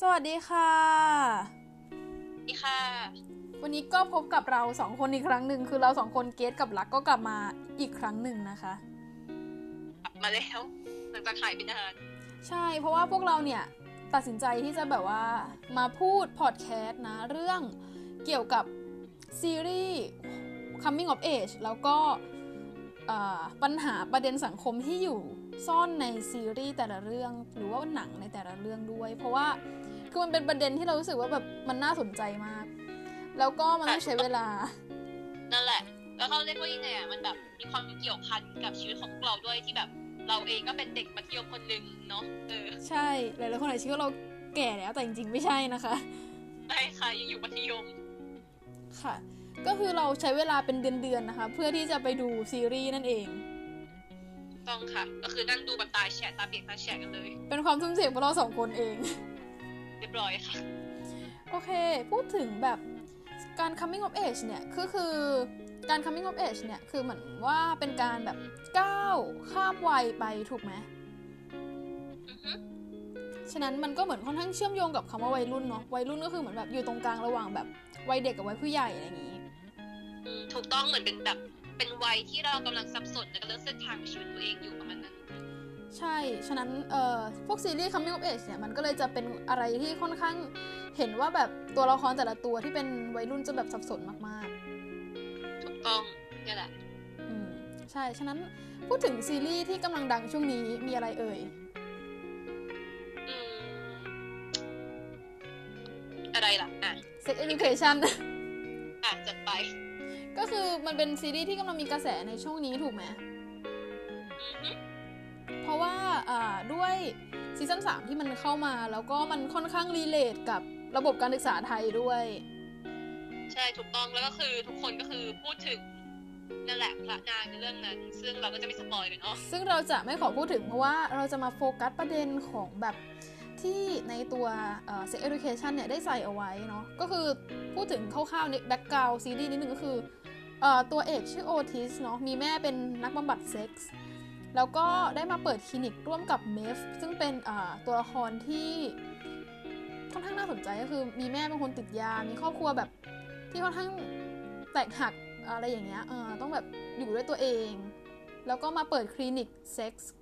สวัสดีค่ะ สวัสดีค่ะ วันนี้ก็พบกับเราสองคนอีกครั้งหนึ่งคือเราสองคนเกตกับลักก็กลับมาอีกครั้งหนึ่งนะคะ กลับมาแล้วหลังจากหายไปนานใช่เพราะว่าพวกเราเนี่ยตัดสินใจที่จะแบบว่ามาพูดพอดแคสต์นะ เรื่องเกี่ยวกับซีรีส์ coming of age แล้วก็อ่าปัญหาประเด็นสังคมที่อยู่ ซ่อนในซีรีส์แต่ละเรื่องหรือว่าหนังในแต่ละเรื่องด้วย เพราะว่าคือมันเป็นประเด็นที่เรารู้สึกว่าแบบมันน่าสนใจมาก แล้วก็มันต้องใช้เวลา นั่นแหละ แล้วเขาเรียกว่ายังไงอะมันแบบมีความเกี่ยวพันกับชีวิตของพวกเราด้วยที่แบบ เราเองก็เป็นเด็กมัธยมคนหนึ่งเนาะเออใช่หลายๆคนอาจจะคิดว่าเราแก่แล้วแต่จริงๆไม่ใช่นะคะใช่ค่ะยังอยู่มัธยมค่ะ ก็คือเราใช้เวลาเป็นเดือนๆนะคะ เพื่อที่จะไปดูซีรีส์นั่นเอง ต้องค่ะ ก็คือนั่งดูแบบตาแฉะตาเปียกตาแฉะกันเลย เป็นความทุ่มเทของเราสองคนเอง เรียบร้อยค่ะ โอเค พูดถึงแบบการ coming of age เนี่ยคือคือการ coming of age เนี่ยคือเหมือนว่าเป็นการแบบก้าวข้ามวัยไปถูกไหมอือฮึฉะนั้นมันก็เหมือนค่อนข้างเชื่อมโยงกับคำว่าวัยรุ่นเนาะวัยรุ่นก็คือเหมือนแบบอยู่ตรงกลางระหว่างแบบวัยเด็กกับวัยผู้ใหญ่อะไรอย่างนี้อืมถูกต้องเหมือนเป็นแบบ เป็นวัยที่เรากำลังสับสนในการเลือกเส้นทางของชีวิตตัวเองอยู่ประมาณนั้นใช่ ฉะนั้นเอ่อพวกซีรีส์ coming of age เนี่ย มันก็เลยจะเป็นอะไรที่ค่อนข้างเห็นว่าแบบตัวละครแต่ละตัวที่เป็นวัยรุ่นจะแบบสับสนมากถูกต้องนี่แหละๆอืม ใช่ ฉะนั้นพูดถึงซีรีส์ที่กำลังดังช่วงนี้มีอะไรเอ่ยอืมอะไรล่ะ อะ Sex Education อะจัดไป ก็คือมันเป็นซีรีส์ที่กำลังมีกระแสในช่วงนี้ถูกไหมอือฮึเพราะว่าอ่าด้วย season 3ที่มันเข้ามา แล้วก็มันค่อนข้าง relate กับระบบการศึกษาไทยด้วย ใช่ถูกต้องแล้วก็คือทุกคนก็คือพูดถึงนั่นแหละพระนางในเรื่องนั้น ซึ่งเราก็จะไม่ spoil เลยเนาะซึ่งเราจะไม่ขอพูดถึงเพราะว่าเราจะมาโฟกัสประเด็นของแบบที่ในตัวเอ่อ sex education เนี่ยได้ใส่เอาไว้เนาะก็คือพูดถึงคร่าวๆใน background ซีรีส์นิดนึงก็คือเอ่อ ตัวเอกชื่อโอทิสเนาะมีแม่เป็นนักบำบัดเซ็กส์แล้วก็ได้มาเปิดคลินิกร่วมกับเมฟซึ่งเป็นเอ่อตัวละครที่ค่อนข้างน่าสนใจก็คือมีแม่เป็นคนติดยา มีครอบครัวแบบที่ค่อนข้างแตกหักอะไรอย่างเงี้ยเออต้องแบบอยู่ด้วยตัวเอง แล้วก็มาเปิดคลินิกเซ็กส์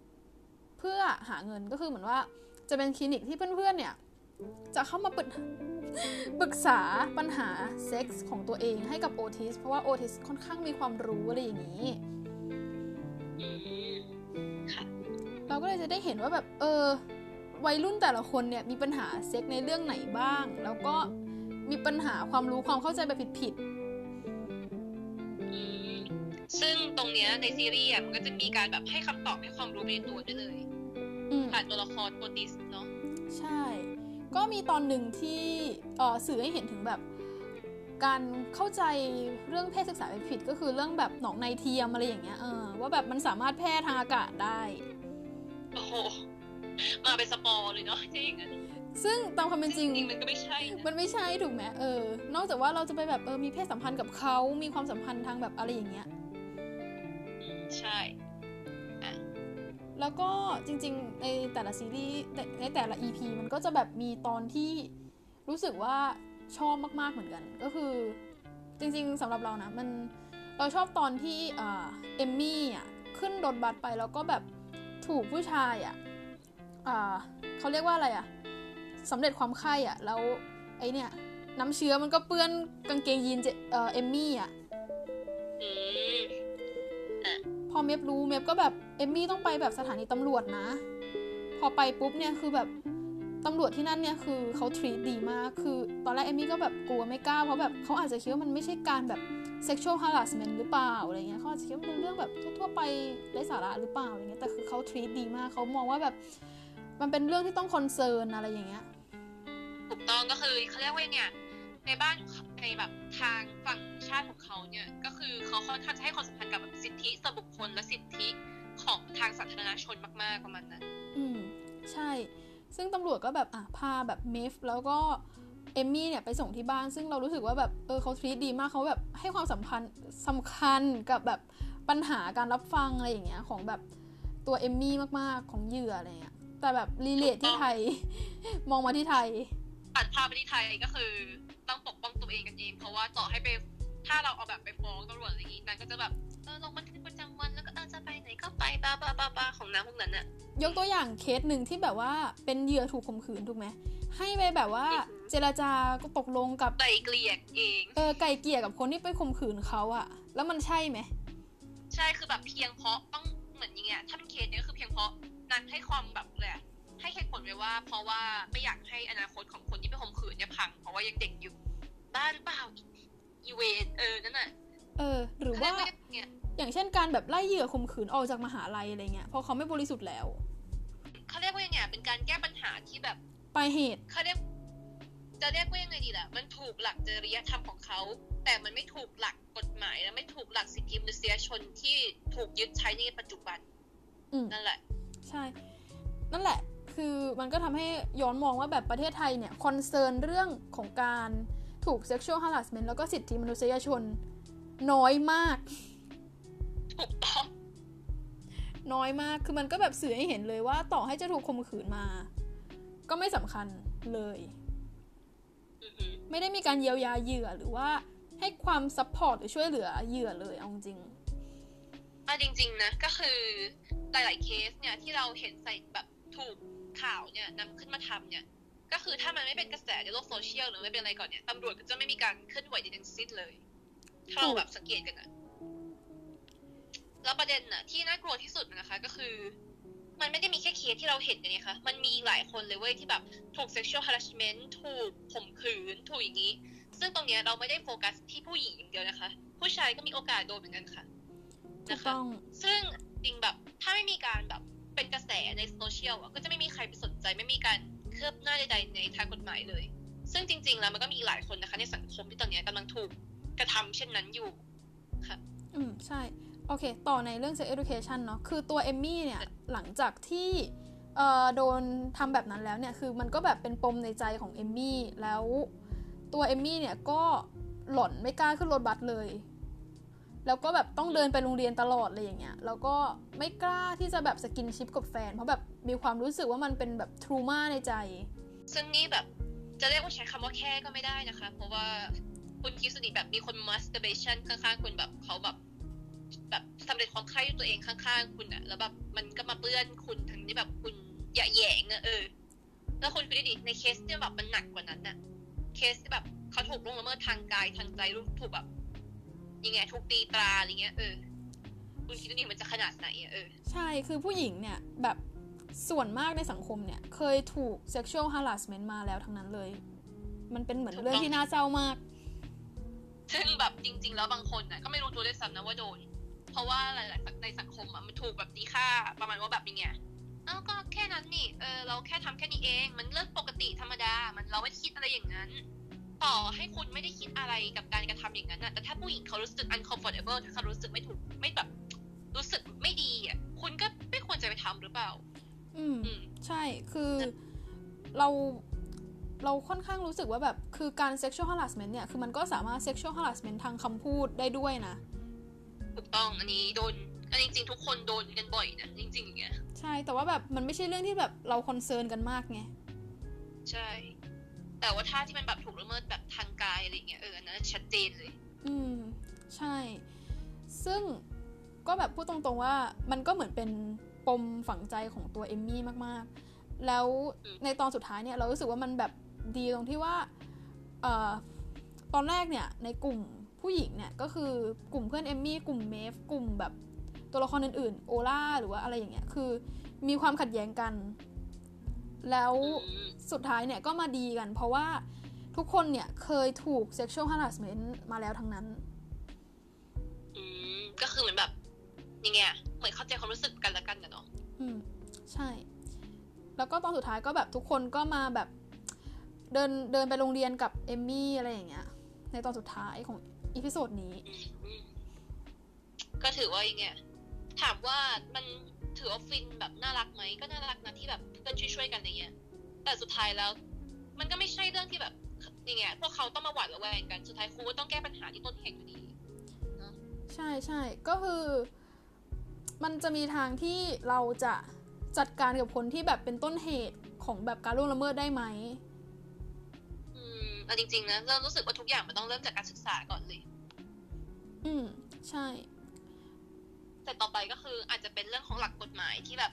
เพื่อหาเงินก็คือเหมือนว่าจะเป็นคลินิกที่เพื่อนๆเนี่ย จะเข้ามาปรึกปรึกษาปัญหาเซ็กส์ของตัวเองให้กับโอทิสเพราะว่าโอทิสค่อนข้างมีความรู้อะไรอย่างนี้อืมค่ะเราก็เลยจะได้เห็นว่าแบบเออวัยรุ่นแต่ละคนเนี่ยมีปัญหาเซ็กส์ในเรื่องไหนบ้าง แล้วก็มีปัญหาความรู้ความเข้าใจแบบผิดอืมซึ่งตรงเนี้ยในซีรีส์อะมันก็จะมีการแบบให้คำตอบให้ความรู้ไปในตัวด้วยเลยๆอืมผ่านตัวละครโอทิสเนาะใช่ ก็มีตอนหนึ่งที่เอ่อสื่อให้เห็นถึงแบบการเข้าใจเรื่องเพศศึกษาผิดๆก็คือเรื่องแบบหนองในเทียมอะไรอย่างเงี้ยเออว่าแบบมันสามารถแพร่ทางอากาศได้โอ้โหมาเป็นสปอร์เลยเนาะใช่อย่างนั้นซึ่งตามความเป็นจริงจริงๆมันก็ไม่ใช่นะมันไม่ใช่ถูกไหมเออ นอกจากว่าเราจะไปแบบเออมีเพศสัมพันธ์กับเขามีความสัมพันธ์ทางแบบอะไรอย่างเงี้ยอืมใช่ แล้วก็จริงๆในแต่ละซีรีส์ในแต่ละ EP มันก็จะแบบมีตอนที่รู้สึกว่าชอบมากๆเหมือนกัน ก็คือจริงๆสำหรับเรานะมันเราชอบตอนที่เอมมี่อะขึ้นรถบัสไปแล้วก็แบบถูกผู้ชายอะอ่าเขาเรียกว่าอะไรอะสำเร็จความไข้อะแล้วไอเนี่ยน้ำเชื้อมันก็เปื้อนกางเกงยีนเจเอ่อเอมมี่อะ พอเมฟรู้เมฟก็แบบเอมมี่ต้องไปแบบสถานีตำรวจนะ พอไปปุ๊บเนี่ยคือแบบตำรวจที่นั่นเนี่ยคือเขาทรีตดีมาก คือตอนแรกเอมมี่ก็แบบกลัวไม่กล้า เพราะแบบเขาอาจจะคิดว่ามันไม่ใช่การแบบ sexual harassment หรือเปล่าอะไรเงี้ยเขาอาจจะคิดว่าเป็นเรื่องแบบทั่วๆไปไร้สาระหรือเปล่าอะไรเงี้ย แต่คือเขา treat ดีมากเขามองว่าแบบมันเป็นเรื่องที่ต้อง concern อะไรอย่างเงี้ย ถูกต้องก็คือเขาเรียกว่าเนี่ยในบ้านในแบบทางฝั่งชาติของเขาเนี่ยก็คือเขาค่อนข้างจะให้ความสำคัญกับแบบสิทธิส่วนบุคคลและสิทธิของทางสาธารณชนมากๆประมาณนั้น อืม ใช่ ซึ่งตำรวจก็แบบอะพาแบบเมฟแล้วก็เอมมี่เนี่ยไปส่งที่บ้านซึ่งเรารู้สึกว่าแบบเออเขา treat ดีมากเขาแบบให้ความสัมพันธ์สำคัญกับแบบปัญหาการรับฟังอะไรอย่างเงี้ยของแบบตัวเอมมี่มากๆของเหยื่ออะไรเงี้ยแต่แบบ relate ที่ไทย มองมาที่ไทยตัดภาพไปที่ไทยก็คือต้องปกป้องตัวเองกันเอง เพราะว่าต่อให้ไป ถ้าเราเอาแบบไปฟ้องตำรวจอะไรอย่างงี้นางก็จะแบบเออลงบันทึกประจำวันแล้วก็เออจะไปไหนก็ไปบ้าบ้าบ้าบ้าของน้ำพวกนั้นน่ะยกตัวอย่างเคสหนึ่งที่แบบว่าเป็นเหยื่อถูกข่มขืนถูกไหมให้ไปแบบว่าอือหือเจรจาก็ตกลงกับไกลเกลี่ยเองเออไก่เกลี่ยกับคนที่ไปข่มขืนเขาอะแล้วมันใช่ไหมใช่คือแบบเพียงเพราะต้องเหมือนอย่างเงี้ยถ้าเป็นเคสเนี้ยก็คือเพียงเพราะนางให้ความแบบเลยอะให้เหตุผลไว้ว่า เพราะว่าไม่อยากให้อนาคตของคนที่ไปข่มขืนเนี่ยพัง เพราะว่ายังเด็กอยู่บ้าหรือเปล่าอี อีเวนเออนั่นน่ะเออ หรือว่าเขเรียกเนี่ยอย่างเช่นการแบบไล่เหยื่อข่มขืนออกจากมหาลัยอะไรเงี้ยเพราะเขาไม่บริสุทธิ์แล้วเขาเรียกว่ายังไงเป็นการแก้ปัญหาที่แบบปลายเหตุเขาเรียกจะเรียกว่ายังไงดีล่ะ มันถูกหลักจริยธรรมของเขา แต่มันไม่ถูกหลักกฎหมายและไม่ถูกหลักสิทธิมนุษยชนที่ถูกยึดใช้ในปัจจุบันอืมนั่นแหละ ใช่ นั่นแหละ คือมันก็ทำให้ย้อนมองว่าแบบประเทศไทยเนี่ยคอนเซิร์นเรื่องของการ ถูก sexual harassment แล้วก็สิทธิมนุษยชน น้อยมากถูกต้องน้อยมาก คือมันก็แบบสื่อให้เห็นเลยว่าต่อให้จะถูกข่มขืนมา ก็ไม่สำคัญเลยอือหือไม่ได้มีการเยียวยาเหยื่อหรือว่าให้ความ support หรือช่วยเหลือเหยื่อเลยเอาจริงอะจริง ๆ นะ ก็คือหลาย ๆ เคสเนี่ยที่เราเห็นใส่แบบถูกข่าวเนี่ยนำขึ้นมาทำเนี่ย ก็คือถ้ามันไม่เป็นกระแสในโลกโซเชียลหรือไม่เป็นอะไรก่อนเนี่ยตำรวจก็จะไม่มีการเคลื่อนไหวใดทั้งสิ้นเลย ถ้าเราแบบสังเกตกันนะแล้วประเด็นน่ะที่น่ากลัวที่สุดนะคะ ก็คือ มันไม่ได้มีแค่เคสที่เราเห็นกันเนี่ยค่ะ มันมีอีกหลายคนเลยเว้ยที่แบบถูก sexual harassment ถูกข่มขืนถูกอย่างนี้ ซึ่งตรงเนี้ยเราไม่ได้โฟกัสที่ผู้หญิงอย่างเดียวนะคะ ผู้ชายก็มีโอกาสโดนเหมือนกันค่ะๆถูกนะคะต้องซึ่งจริงแบบถ้าไม่มีการแบบเป็นกระแสในโซเชียลอะก็จะไม่มีใครไปสนใจไม่มีการ คืบหน้าใดๆในทางกฎหมายเลย ซึ่งจริง ๆ แล้วมันก็มีหลายคนนะคะ ในสังคมที่ตอนเนี้ยกำลังถูกกระทำเช่นนั้นอยู่ค่ะอืมใช่ โอเค ต่อในเรื่อง sex education เนาะคือตัวเอมมี่เนี่ย หลังจากที่เอ่อโดนทำแบบนั้นแล้วเนี่ย คือมันก็แบบเป็นปมในใจของเอมมี่แล้วตัวเอมมี่เนี่ยก็หล่อนไม่กล้าขึ้นรถบัสเลย แล้วก็แบบต้องเดินไปโรงเรียนตลอดเลยอย่างเงี้ย แล้วก็ไม่กล้าที่จะแบบสกินชิปกับแฟน เพราะแบบมีความรู้สึกว่ามันเป็นแบบทรูมาในใจ ซึ่งนี่แบบจะเรียกว่าใช้คำว่าแค่ก็ไม่ได้นะคะ เพราะว่าคุณคิดสติแบบมีคน masturbation ข้างๆคุณแบบเขาแบบแบบสำเร็จความใคร่ตัวเองข้างๆคุณอะแล้วแบบมันก็มาเปื้อนคุณทั้งที่แบบคุณอย่าแยงอะเออ แล้วคุณคิดดิในเคสที่แบบมันหนักกว่านั้นน่ะเคสที่แบบเขาถูกล่วงละเมิดทางกายทางใจรูถูกแบบ ยังไงถูกตีตราอะไรเงี้ยเออคุณคิดดิมันจะขนาดไหนอะเออใช่คือผู้หญิงเนี่ยแบบส่วนมากในสังคมเนี่ย เคยถูก sexual harassment มาแล้วทั้งนั้นเลย มันเป็นเหมือนถูกต้องเรื่องที่น่าเศร้ามาก ซึ่งแบบจริง ๆ แล้วบางคนน่ะก็ไม่รู้ตัวด้วยซ้ำนะว่าโดน เพราะว่าหลายๆในสังคมอะมันถูกแบบตีค่าประมาณว่าแบบนี้ไงเอ้าก็แค่นั้นนี่ เออเราแค่ทำแค่นี้เอง มันเรื่องปกติธรรมดา มันเราไม่ได้คิดอะไรอย่างนั้น ต่อให้คุณไม่ได้คิดอะไรกับการกระทำอย่างนั้นน่ะแต่ถ้าผู้หญิงเขารู้สึก uncomfortable ถ้าเขารู้สึกไม่ถูกไม่แบบรู้สึกไม่ดีอะคุณก็ไม่ควรจะไปทำหรือเปล่าอืมอืม ใช่คือเราเราค่อนข้างรู้สึกว่าแบบคือการ sexual harassment เนี่ย คือมันก็สามารถ sexual harassment ทางคำพูดได้ด้วยนะ ถูกต้องอันนี้โดน อันนี้จริงๆทุกคนโดนกันบ่อยนะ จริงๆอย่างเงี้ย ใช่ แต่ว่าแบบมันไม่ใช่เรื่องที่แบบเราคอนเซิร์นกันมากไง ใช่ แต่ว่าถ้าที่มันแบบถูกละเมิดแบบทางกายอะไรเงี้ยเอออันนั้นชัดเจนเลย อืม ใช่ ซึ่งก็แบบพูดตรงๆว่ามันก็เหมือนเป็นปมฝังใจของตัวเอมมี่มากๆ แล้วในตอนสุดท้ายเนี่ยเรารู้สึกว่ามันแบบดีตรงที่ว่าเอ่อตอนแรกเนี่ยในกลุ่มผู้หญิงเนี่ยก็คือกลุ่มเพื่อนเอมมี่กลุ่มเมฟกลุ่มแบบตัวละครอื่นๆ โอล่าหรือว่าอะไรอย่างเงี้ยคือมีความขัดแย้งกัน แล้วอืมสุดท้ายเนี่ยก็มาดีกัน เพราะว่าทุกคนเนี่ยเคยถูก sexual harassment มาแล้วทั้งนั้น อืม ก็คือเหมือนแบบยังไงอะเหมือนเข้าใจความรู้สึกกันและกันนะเนาะอืม ใช่ แล้วก็ตอนสุดท้ายก็แบบทุกคนก็มาแบบ เดินเดินไปโรงเรียนกับเอมมี่อะไรอย่างเงี้ย ในตอนสุดท้ายของ episode นี้อืมอืมก็ถือว่ายังไงอะถามว่ามัน ถือว่าฟินแบบน่ารักไหมก็น่ารักนะที่แบบเพื่อนช่วยๆกันอะไรเงี้ย แต่สุดท้ายแล้ว มันก็ไม่ใช่เรื่องที่แบบยังไงอะพวกเขาต้องมาหวาดระแวงกันสุดท้ายครูก็ต้องแก้ปัญหาที่ต้นเหตุอยู่ดีใช่ใช่ก็คือ มันจะมีทางที่เราจะจัดการกับคนที่แบบเป็นต้นเหตุของแบบการล่วงละเมิดได้ไหมเอาจริงๆนะเรารู้สึกว่าทุกอย่างมันต้องเริ่มจากการศึกษาก่อนเลย อืม ใช่ แต่ต่อไปก็คืออาจจะเป็นเรื่องของหลักกฎหมายที่แบบ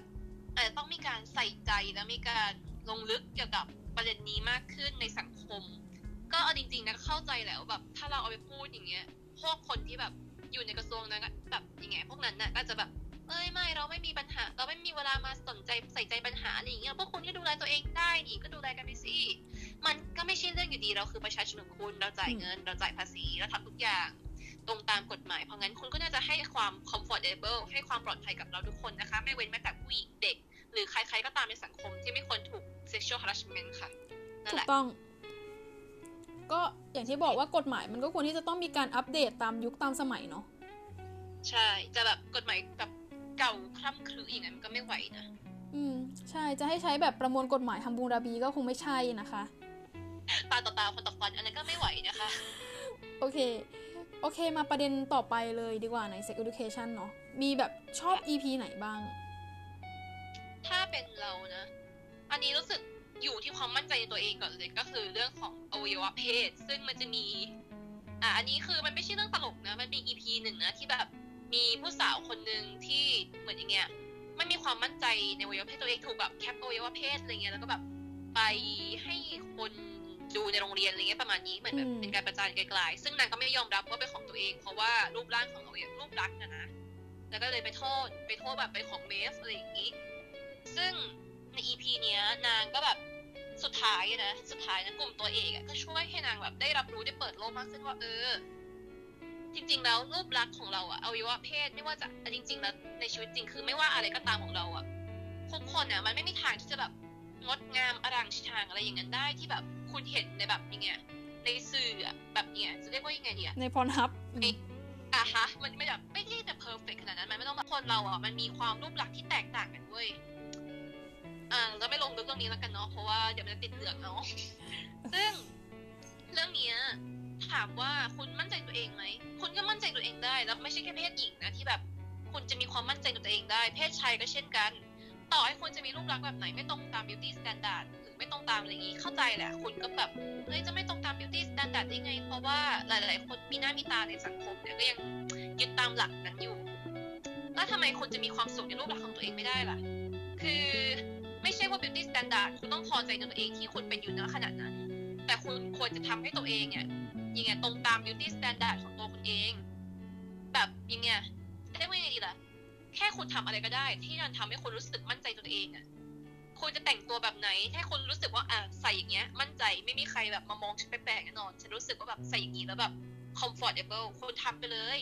อาจจะต้องมีการใส่ใจและมีการลงลึกเกี่ยวกับประเด็นนี้มากขึ้นในสังคม ก็เอาจริงๆนะเข้าใจแหละว่าแบบ ถ้าเราเอาไปพูดอย่างเงี้ย พวกคนที่แบบอยู่ในกระทรวงนั้นแบบย่างเงี้ยพวกนั้นน่ะก็จะแบบ เอ้ยไม่เราไม่มีปัญหา เราไม่มีเวลามาสนใจใส่ใจปัญหาอะไรอย่างเงี้ยพวกคุณก็ดูแลตัวเองได้นี่ก็ดูแลกันไปสิมันก็ไม่ใช่เรื่องอยู่ดีเราคือประชาชนของคุณเราจ่ายเงิน เราจ่ายภาษีเราทำทุกอย่าง ตรงตามกฎหมาย เพราะงั้นคุณก็น่าจะให้ความ comfortable ให้ความปลอดภัยกับเราทุกคนนะคะ ไม่เว้นแม้แต่ผู้หญิงเด็ก หรือใครๆก็ตามในสังคมที่ไม่ควรถูก sexual harassment ค่ะนั่นถูแหกละต้อง ก็อย่างที่บอกว่ากฎหมายมันก็ควรที่จะต้องมีการอัปเดตตามยุคตามสมัยเนาะใช่ จะแบบกฎหมายแบบเก่าคล่ำคลืออย่างนั้นมันก็ไม่ไหวนะอืม ใช่จะให้ใช้แบบประมวลกฎหมายทำบูราบีก็คงไม่ใช่นะคะตาต่อตาฟันต่อฟันอันนั้นก็ไม่ไหวนะคะ โอเค โอเคมาประเด็นต่อไปเลยดีกว่าใน Sex Education เนาะมีแบบชอบ EP ไหนบ้าง ถ้าเป็นเรานะ อันนี้รู้สึกอยู่ที่ความมั่นใจในตัวเองก่อนเลยก็คือเรื่องของอวัยวะเพศ ซึ่งมันจะมี อะอันนี้คือมันไม่ใช่เรื่องตลกนะ มันมี EP หนึ่งนะที่แบบมีผู้สาวคนหนึ่งที่เหมือนอย่างเงี้ยไม่มีความมั่นใจในอวัยวะเพศตัวเองถูกแบบแคปอวัยวะเพศอะไรเงี้ยแล้วก็แบบไปให้คน ดูในโรงเรียนอะไรเงี้ยประมาณนี้เหมือนแบบอืมเป็นการประจานไกลๆซึ่งนางก็ไม่ยอมรับว่าเป็นของตัวเอง เพราะว่ารูปร่างของอวัยวะรูปลักษณ์นะนะแล้วก็เลยไปโทษไปโทษแบบเป็นของเบฟอะไรอย่างนี้ซึ่งใน EP เนี้ยนางก็แบบสุดท้ายอะนะสุดท้ายนะกลุ่มตัวเอกอะก็ช่วยให้นางแบบได้รับรู้ได้เปิดโลกมากขึ้นว่า เออ จริง ๆ แล้วรูปลักษณ์ของเราอะอวัยวะเพศไม่ว่าจะจริง ๆ แล้วในชีวิตจริงคือไม่ว่าอะไรก็ตามของเราอะทุกคนอะมันไม่มีทางที่จะแบบงดงามอลังชางอะไรอย่างนั้นได้ที่แบบ คุณเห็นในแบบอย่างเงี้ยในสื่ออะแบบเนี้ยจะเรียกว่ายังไงดีอะในพรฮับอะฮะ มันไม่แบบไม่ได้แบบเพอร์เฟกขนาดนั้น มันไม่ต้องแบบคนเราอะมันมีความรูปลักษณ์ที่แตกต่างกันเว้ยอ่าเราไม่ลงลึกเรื่องนี้แล้วกันเนาะเพราะว่าเดี๋ยวมันจะติดเหลืองเนาะซึ่งเรื่องเนี้ยถามว่าคุณมั่นใจตัวเองไหมคุณก็มั่นใจตัวเองได้ แล้วไม่ใช่แค่เพศหญิงนะที่แบบ คุณจะมีความมั่นใจในตัวเองได้ เพศชายก็เช่นกัน ต่อให้คุณจะมีรูปลักษณ์แบบไหนไม่ตรงตาม beauty standard หรือ ไม่ตรงตามอะไรอย่างนี้ เข้าใจแหละคุณก็แบบเฮ้ยจะไม่ตรงตาม beauty standard ได้ไง เพราะว่าหลาย ๆ คนมีหน้ามีตาในสังคมเนี่ยก็ยังยึดตามหลักนั้นอยู่ แล้วทำไมคุณจะมีความสุขในรูปลักษณ์ของตัวเองไม่ได้ล่ะ คือไม่ใช่ว่า beauty standard คุณต้องพอใจในตัวเองที่คุณเป็นอยู่ณขณะนั้น แต่คุณควรจะทำให้ตัวเองเนี่ยยังไงตรงตาม beauty standard ของตัวคุณเอง แบบยังไงเรียกว่ยังไงดีล่ะแค่คุณทำอะไรก็ได้ ที่มันทำให้คุณรู้สึกมั่นใจตัวเองอะ คุณจะแต่งตัวแบบไหน ให้คุณรู้สึกว่าอะใส่อย่างเงี้ย มั่นใจไม่มีใครแบบมามองฉันแปลกๆแน่นอน ฉันรู้สึกว่าแบบใส่อย่างนี้แล้วแบบ comfortable คุณทำไปเลย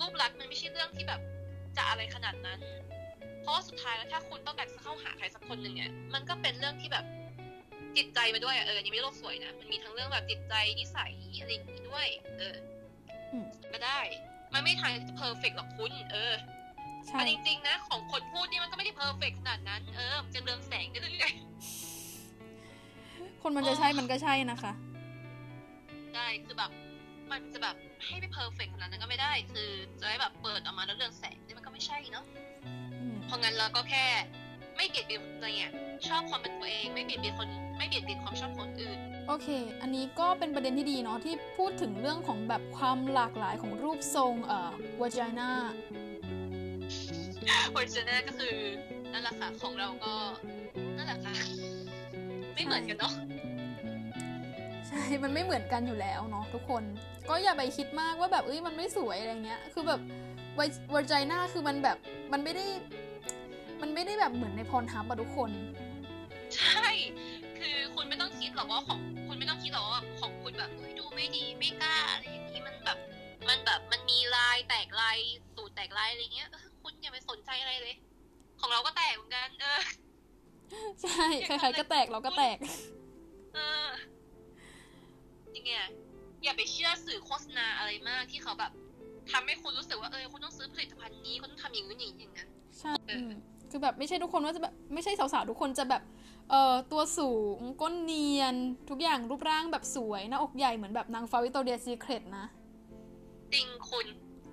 รูปลักษณ์มันไม่ใช่เรื่องที่แบบจะอะไรขนาดนั้น เพราะว่าสุดท้ายแล้วถ้าคุณต้องการจะเข้าหาใครสักคนหนึ่งเนี่ยมันก็เป็นเรื่องที่แบบจิตใจมาด้วยอะเอออันนี่ไม่ได้โลกสวยนะมันมีทั้งเรื่องแบบจิตใจนิสัยอะไรอย่างนี้ด้วย เอออมก็ได้ มันไม่ทางจะเพอร์เฟกหรอกคุณ เออใช่ แต่จริงๆนะของคนพูดนี่มันก็ไม่ได้ perfect ขนาดนั้น เออมันจะเรืองแสงได้เรื่อยคนมันจะใช่มันก็ใช่นะคะๆได้คือแบบ มันจะแบบให้ไม่ perfect ขนาดนั้นก็ไม่ได้ คือจะให้แบบเปิดออกมาแล้วเรืองแสงนี่มันก็ไม่ใช่เนาะอืมเพราะงั้นเราก็แค่ ไม่เบียดเบียนอะไรเงี้ยชอบความเป็นตัวเองไม่เบียดเบียนคน ไม่เบียดเบียนความชอบคนอื่น โอเค อันนี้ก็เป็นประเด็นที่ดีเนาะที่พูดถึงเรื่องของแบบความหลากหลายของรูปทรงเอ่อ vagina โอริจิน l ก็คือนั่นแหละค่ะของเราก็นั่นแหละค่ะไม่เหมือนกันเนาะใช่ มันไม่เหมือนกันอยู่แล้วเนาะทุกคน ก็อย่าไปคิดมากว่าแบบเอ้ยมันไม่สวยอะไรเงี้ย คือแบบว a จ i น่าคือมันแบบมันไม่ได้ มันไม่ได้แบบเหมือนในพรทับอะทุกคน ใช่ คือคุณไม่ต้องคิดหรอกว่าของคุณไม่ต้องคิดหรอกว่าของคุณแบบเอ้ยดูไม่ดีไม่กล้าอะไรอย่างนี้มันแบบมันแบบมันมีลายแตกลายตูดแตกลายอะไรเงี้ยเออ คุณอย่าไปสนใจอะไรเลย ของเราก็แตกเหมือนกัน เออ ใช่ใครๆก็แตกเราก็แตก เออจริงไงอย่าไปเชื่อสื่อโฆษณาอะไรมากที่เขาแบบทำให้คุณรู้สึกว่าเออคุณต้องซื้อผลิตภัณฑ์นี้คุณต้องทำอย่างนู้นอย่างนี้อย่างนั้นใช่อืมคือแบบไม่ใช่ทุกคนว่าจะแบบไม่ใช่สาวๆทุกคนจะแบบเอ่อตัวสูงก้นเนียน ทุกอย่างรูปร่างแบบสวยหน้าอกใหญ่เหมือนแบบนางฟ้าวิตอเรียซีเครตนะ จริงคุณ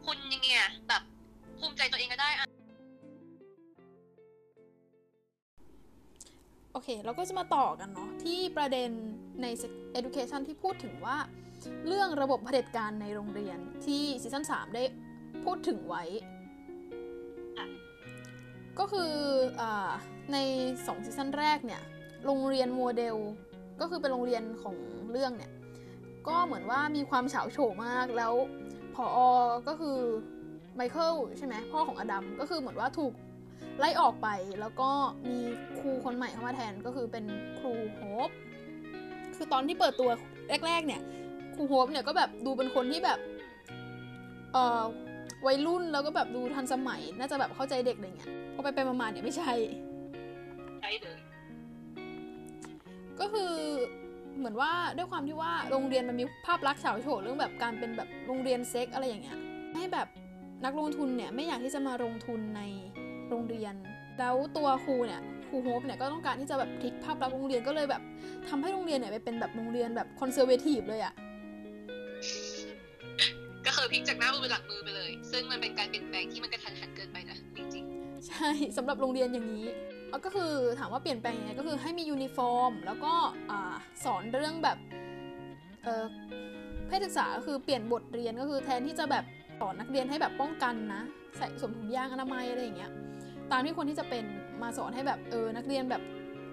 คุณยังไงอะแบบ ภูมิใจตัวเองก็ได้อะโอเค เราก็จะมาต่อกันเนาะที่ประเด็นใน Sex Education ที่พูดถึงว่า เรื่องระบบเผด็จการในโรงเรียนที่ซีซั่น3ได้พูดถึงไว้ค่ะก็คืออาใน2 season แรกเนี่ย โรงเรียน Moordale ก็คือเป็นโรงเรียนของเรื่องเนี่ย ก็เหมือนว่ามีความฉาวโฉ่มากแล้ว พ่อก็คือ ไมเคิลใช่ไหมพ่อของอดัมก็คือเหมือนว่าถูกไล่ออกไปแล้วก็มีครูคนใหม่เข้ามาแทนก็คือเป็นครูโฮปคือตอนที่เปิดตัวแรก ๆ เนี่ยครูโฮปเนี่ยก็แบบดูเป็นคนที่แบบเอ่อวัยรุ่นแล้วก็แบบดูทันสมัย น่าจะแบบเข้าใจเด็กอะไรเงี้ยพอไปไปๆมาๆเนี่ยไม่ใช่ใช่เลยก็คือเหมือนว่าด้วยความที่ว่าโรงเรียนมันมีภาพลักษณ์ฉาวโฉ่เรื่องแบบการเป็นแบบโรงเรียนเซ็กอะไรอย่างเงี้ยให้แบบ นักลงทุนเนี่ยไม่อยากที่จะมาลงทุนในโรงเรียน แล้วตัวครูเนี่ยครูโฮปเนี่ยก็ต้องการที่จะแบบพลิกภาพลักษณ์โรงเรียนก็เลยแบบทำให้โรงเรียนเนี่ยไปเป็นแบบโรงเรียนแบบ conservative เลยอะก็คือพลิกจากหน้ามือเป็นหลังมือไปเลย ซึ่งมันเป็นการเปลี่ยนแปลงที่มันกระทันหันเกินไปนะจริงใช่สำหรับโรงเรียนอย่างนี้แล้วก็คือถามว่าเปลี่ยนแปลงยังไงก็คือให้มียูนิฟอร์ม แล้วก็อ่าสอนเรื่องแบบเออเพศศึกษาก็คือเปลี่ยนบทเรียนก็คือแทนที่จะแบบ สอนนักเรียนให้แบบป้องกันนะใส่สวมถุงยางอนามัยอะไรอย่างเงี้ยตามที่ควรที่จะเป็นมาสอนให้แบบเออนักเรียนแบบ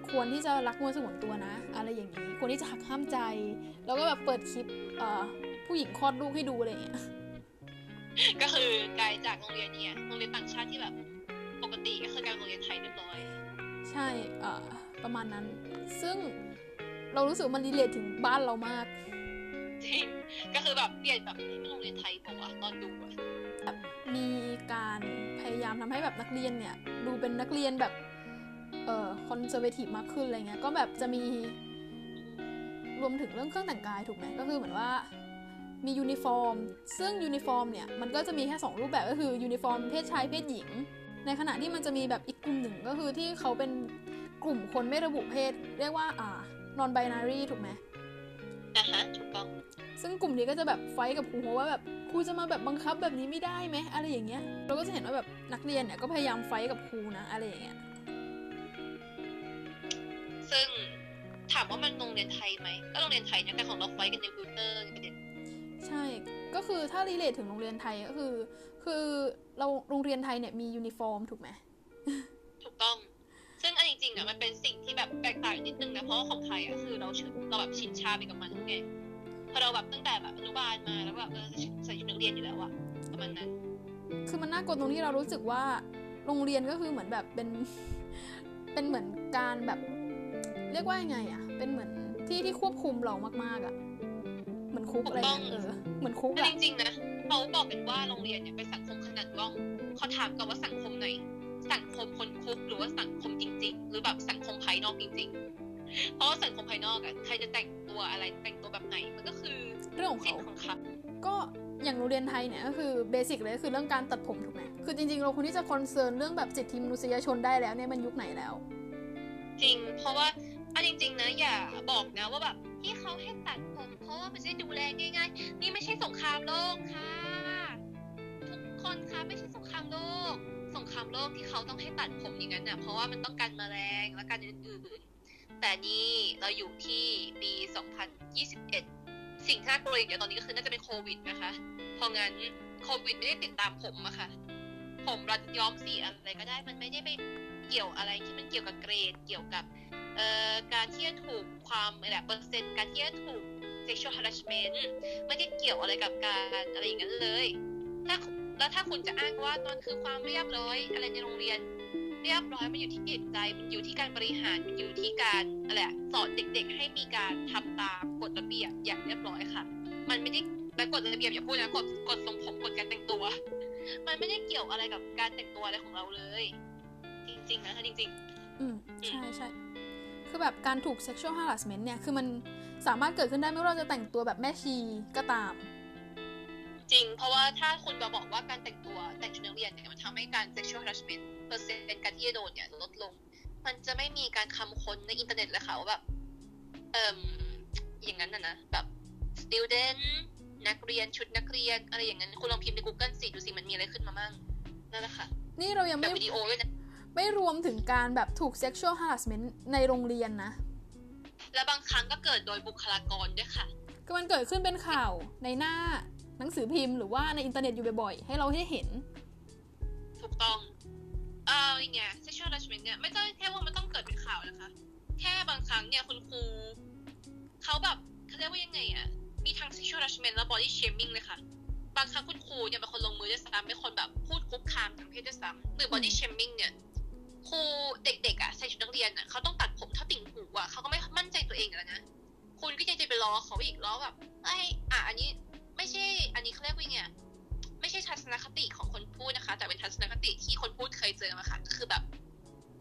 ควรที่จะรักมวลสงวนตัวนะ อะไรอย่างนี้ควรที่จะหักห้ามใจ แล้วก็แบบเปิดคลิปเอ่อผู้หญิงคลอดลูกให้ดูอะไรอย่างเงี้ยๆก็คือกลายจากโรงเรียนเนี่ยโรงเรียนต่างชาติที่แบบปกติก็คือกลายเป็นโรงเรียนไทยเรียบร้อย ใช่เอ่อประมาณนั้น ซึ่งเรารู้สึกว่ามันรีเลทถึงบ้านเรามาก จริง ก็คือแบบเปลี่ยนแบบนี่มันโรงเรียนไทยปะวะตอนดูอะมีการพยายามทำให้แบบนักเรียนเนี่ย ดูเป็นนักเรียนแบบเอ่อคอนเซอร์เวทีฟมากขึ้นอะไรเงี้ยก็แบบจะมีรวมถึงเรื่องเครื่องแต่งกายถูกไหมก็คือเหมือนว่ามียูนิฟอร์ม ซึ่งยูนิฟอร์มเนี่ย มันก็จะมีแค่ 2 รูปแบบก็คือยูนิฟอร์มเพศชายเพศหญิง ในขณะที่มันจะมีแบบอีกกลุ่มหนึ่งก็คือที่เขาเป็นกลุ่มคนไม่ระบุเพศ เรียกว่าอ่า non binary ถูกไหม นะฮะถูกต้องซึ่งกลุ่มนี้ก็จะแบบ fight กับครูโฮปว่าแบบครูจะมาแบบบังคับแบบนี้ไม่ได้ไหมอะไรอย่างเงี้ย เราก็จะเห็นว่าแบบนักเรียนเนี่ยก็พยายาม fight กับครูนะอะไรอย่างเงี้ยซึ่งถามว่ามันโรงเรียนไทยไหมก็โรงเรียนไทยนะแต่ของเรา fight กันในคอมพิวเตอร์ประเด็นใช่ก็คือถ้า relate ถึงโรงเรียนไทยก็คือ คือเราโรงเรียนไทยเนี่ยมียูนิฟอร์มถูกไหม นิดนึงนะเพราะว่าของไทยอะคือเราชินเราแบบชินชาไปกับมันไงพอเราแบบตั้งแต่แบบอนุบาลมาแล้วแบบเออใส่ชุดนักเรียนอยู่แล้วอะประมาณนั้นคือมันน่ากลัวตรงที่เรารู้สึกว่าโรงเรียนก็คือเหมือนแบบเป็นเป็นเหมือนการแบบเรียกว่ายังไงอะเป็นเหมือนที่ที่ควบคุมเรามากๆอะเหมือนคุกอะไรเงี้ยเออเหมือนคุกแต่อะจริงๆนะเขาบอกกันว่าโรงเรียนเนี่ยเป็นสังคมขนาดกล้องเขาถามกันว่าสังคมไหน สังคมคนคุกหรือว่าสังคมจริง ๆ หรือแบบสังคมภายนอกจริง ๆ เพราะว่าสังคมภายนอกอะใครจะแต่งตัวอะไรแต่งตัวแบบไหนมันก็คือเรื่องของสิทเขาธิ์ของเขาก็อย่างโรงเรียนไทยเนี่ยก็คือ basic เลยก็คือเรื่องการตัดผมถูกไหมคือจริง ๆ เราควรที่จะ concern เรื่องแบบสิทธิมนุษยชนได้แล้วเนี่ยมันยุคไหนแล้ว จริง เพราะว่าอันจริง ๆ นะ อย่าบอกนะว่าแบบที่เขาให้ตัดผม เพราะว่ามันจะได้ดูแลง่ายๆ นี่ไม่ใช่สงครามโลกค่ะ ทุกคนคะไม่ใช่สงครามโลก สงครามโลกที่เขาต้องให้ตัดผมอย่างนั้นน่ะเพราะว่ามันต้องกันแมลงและกันอื่นๆ แต่นี่เราอยู่ที่ปี 2021 สิ่งที่น่ากลัวอย่างเดียวตอนนี้ก็คือน่าจะเป็นโควิดนะคะ เพราะงั้นโควิดไม่ได้ติดตามผมอะค่ะ ผมเราจะย้อมสีอะไรก็ได้ มันไม่ได้ไปเกี่ยวอะไรที่มันเกี่ยวกับเกรด เกี่ยวกับเอ่อการที่จะถูกความแบบเปอร์เซ็นต์การที่จะถูก sexual harassment ไม่ได้เกี่ยวอะไรกับการอะไรอย่างนั้นเลย ถ้า แล้วถ้าคุณจะอ้างว่ามันคือความเรียบร้อยอะไรในโรงเรียน เรียบร้อยมันอยู่ที่จิตใจ มันอยู่ที่การบริหารมันอยู่ที่การอะไรอะสอนเด็ก ๆ ให้มีการทำตามกฎระเบียบอย่างเรียบร้อยค่ะ มันไม่ได้และกฎระเบียบอย่าพูดนะกฎกฎทรงผมกฎการแต่งตัว มันไม่ได้เกี่ยวอะไรกับการแต่งตัวอะไรของเราเลย จริงๆนะจริงอืมใช่ใช่คือแบบการถูก sexual harassment เนี่ย คือมันสามารถเกิดขึ้นได้ไม่ว่าเราจะแต่งตัวแบบแม่ชีก็ตามๆ จริง เพราะว่าถ้าคุณมาบอกว่าการแต่งตัวแต่งชุดนักเรียนเนี่ยมันทำให้การ sexual harassment เปอร์เซ็นต์การที่จะโดนเนี่ยลดลง มันจะไม่มีการคำค้นในอินเทอร์เน็ตเลยค่ะว่าแบบเอ่มอย่างนั้นนะนะแบบ student นักเรียนชุดนักเรียนอะไรอย่างนั้นคุณลองพิมพ์ใน Google สิดูสิมันมีอะไรขึ้นมามั่งนั่นแหละค่ะนี่เรายังแบบไม่วิดีโอด้วยนะไม่รวมถึงการแบบถูก sexual harassment ในโรงเรียนนะ และบางครั้งก็เกิดโดยบุคลากรด้วยค่ะ ก็มันเกิดขึ้นเป็นข่าวในหน้า หนังสือพิมพ์หรือว่าในอินเทอร์เน็ตอยู่บ่อยๆ ให้เราได้เห็น ถูกต้องเอออย่างเงี้ย sexual harassment เนี่ยไม่ต้องแค่ว่ามันต้องเกิดเป็นข่าวนะคะ แค่บางครั้งเนี่ยคุณครูเขาแบบเขาเรียกว่ายังไงอะมีทั้ง sexual harassment และ body shaming เลยค่ะ บางครั้งคุณครูเนี่ยเป็นคนลงมือด้วยซ้ำเป็นคนแบบพูดคุกคามทางเพศด้วยซ้ำหรือ body shaming เนี่ยครูเด็กๆอะใส่ชุดนักเรียนอะเขาต้องตัดผมเท่าติ่งหูอะเขาก็ไม่มั่นใจตัวเองแล้วนะคุณก็ยังจะไปล้อเขาอีกล้อแบบไอ้อะอันนี้ ไม่ใช่อันนี้เขาเรียกว่าไงอะไม่ใช่ทัศนคติของคนพูดนะคะ แต่เป็นทัศนคติที่คนพูดเคยเจอมาค่ะก็คือแบบ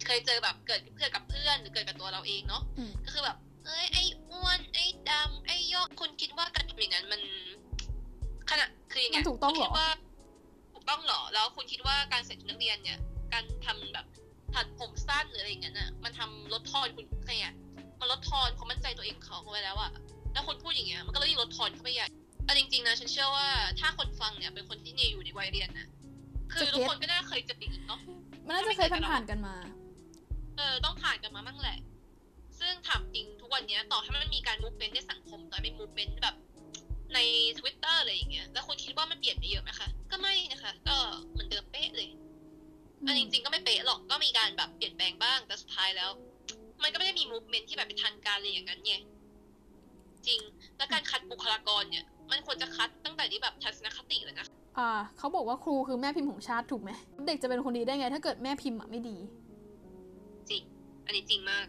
เคยเจอแบบเกิดเพื่อนกับเพื่อนหรือเกิดกับตัวเราเองเนาะอืมก็คือแบบ เอ้ยไอ้อ้วนไอ้ดำไอ้ยอดคุณคิดว่าการทำอย่างนั้นมันขณะคือยังไงมันถูกต้องเหรอคุณคิดว่าถูกต้องเหรอแล้วคุณคิดว่าการใส่ชุดนักเรียนเนี่ย การทำแบบถัดผมสั้นหรืออะไรอย่างนั้นอะมันทำลดทอนคุณใครอะมันลดทอนความมั่นใจตัวเองของเขาเข้าไปแล้วอะแล้วคุณพูดอย่างเงี้ยมันก็เลยยิ่งลดทอนเข้าไปใหญ่ แต่จริงๆนะฉันเชื่อว่าถ้าคนฟังเนี่ยเป็นคนที่เนี่ยอยู่ในวัยเรียนนะคือทุกคนก็น่าเคยเจออย่างนี้เนาะมันน่าจะเคยผ่านๆกันมา เออต้องผ่านกันมาบ้างแหละ ซึ่งถามจริงทุกวันเนี้ย ต่อให้มันมีการ movement ในสังคมแต่เป็น movement แบบ ในทวิตเตอร์อะไรอย่างเงี้ยแล้วคุณคิดว่ามันเปลี่ยนไปเยอะไหมคะก็ไม่นะคะ ก็เหมือนเดิมเป๊ะเลยอันจริงๆก็ไม่เป๊ะหรอกก็มีการแบบเปลี่ยนแปลงบ้างแต่สุดท้ายแล้ว มันก็ไม่ได้มี movement ที่แบบเป็นทางการเลยอย่างนั้นไงจริง แล้วการคัดบุคลากรเนี่ย มันควรจะคัดตั้งแต่ที่แบบทัศนคติเลยนะอ่าเขาบอกว่าครูคือแม่พิมพ์ของชาติถูกไหมเด็กจะเป็นคนดีได้ไง ถ้าเกิดแม่พิมพ์อะไม่ดี จริง อันนี้จริงมาก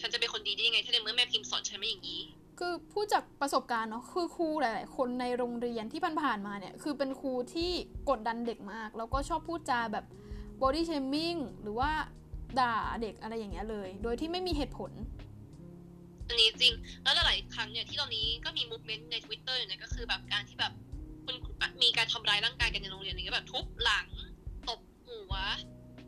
ฉันจะเป็นคนดีได้ยังไง ถ้าในเมื่อแม่พิมพ์สอนฉันไม่อย่างนี้ คือพูดจากประสบการณ์เนาะคือครูหลาย ๆ คนในโรงเรียนที่ผ่านๆมาเนี่ย คือเป็นครูที่กดดันเด็กมาก แล้วก็ชอบพูดจาแบบ body shaming หรือว่าด่าเด็กอะไรอย่างเงี้ยเลย โดยที่ไม่มีเหตุผล อันนี้จริง แล้วหลายๆครั้งเนี่ยที่ตอนนี้ก็มีมูฟเมนต์ใน Twitter อยู่เนี่ยก็คือแบบการที่แบบคุณมีการทำร้ายร่างกายกันในโรงเรียนอย่างเงี้ยแบบทุบหลังตบหัว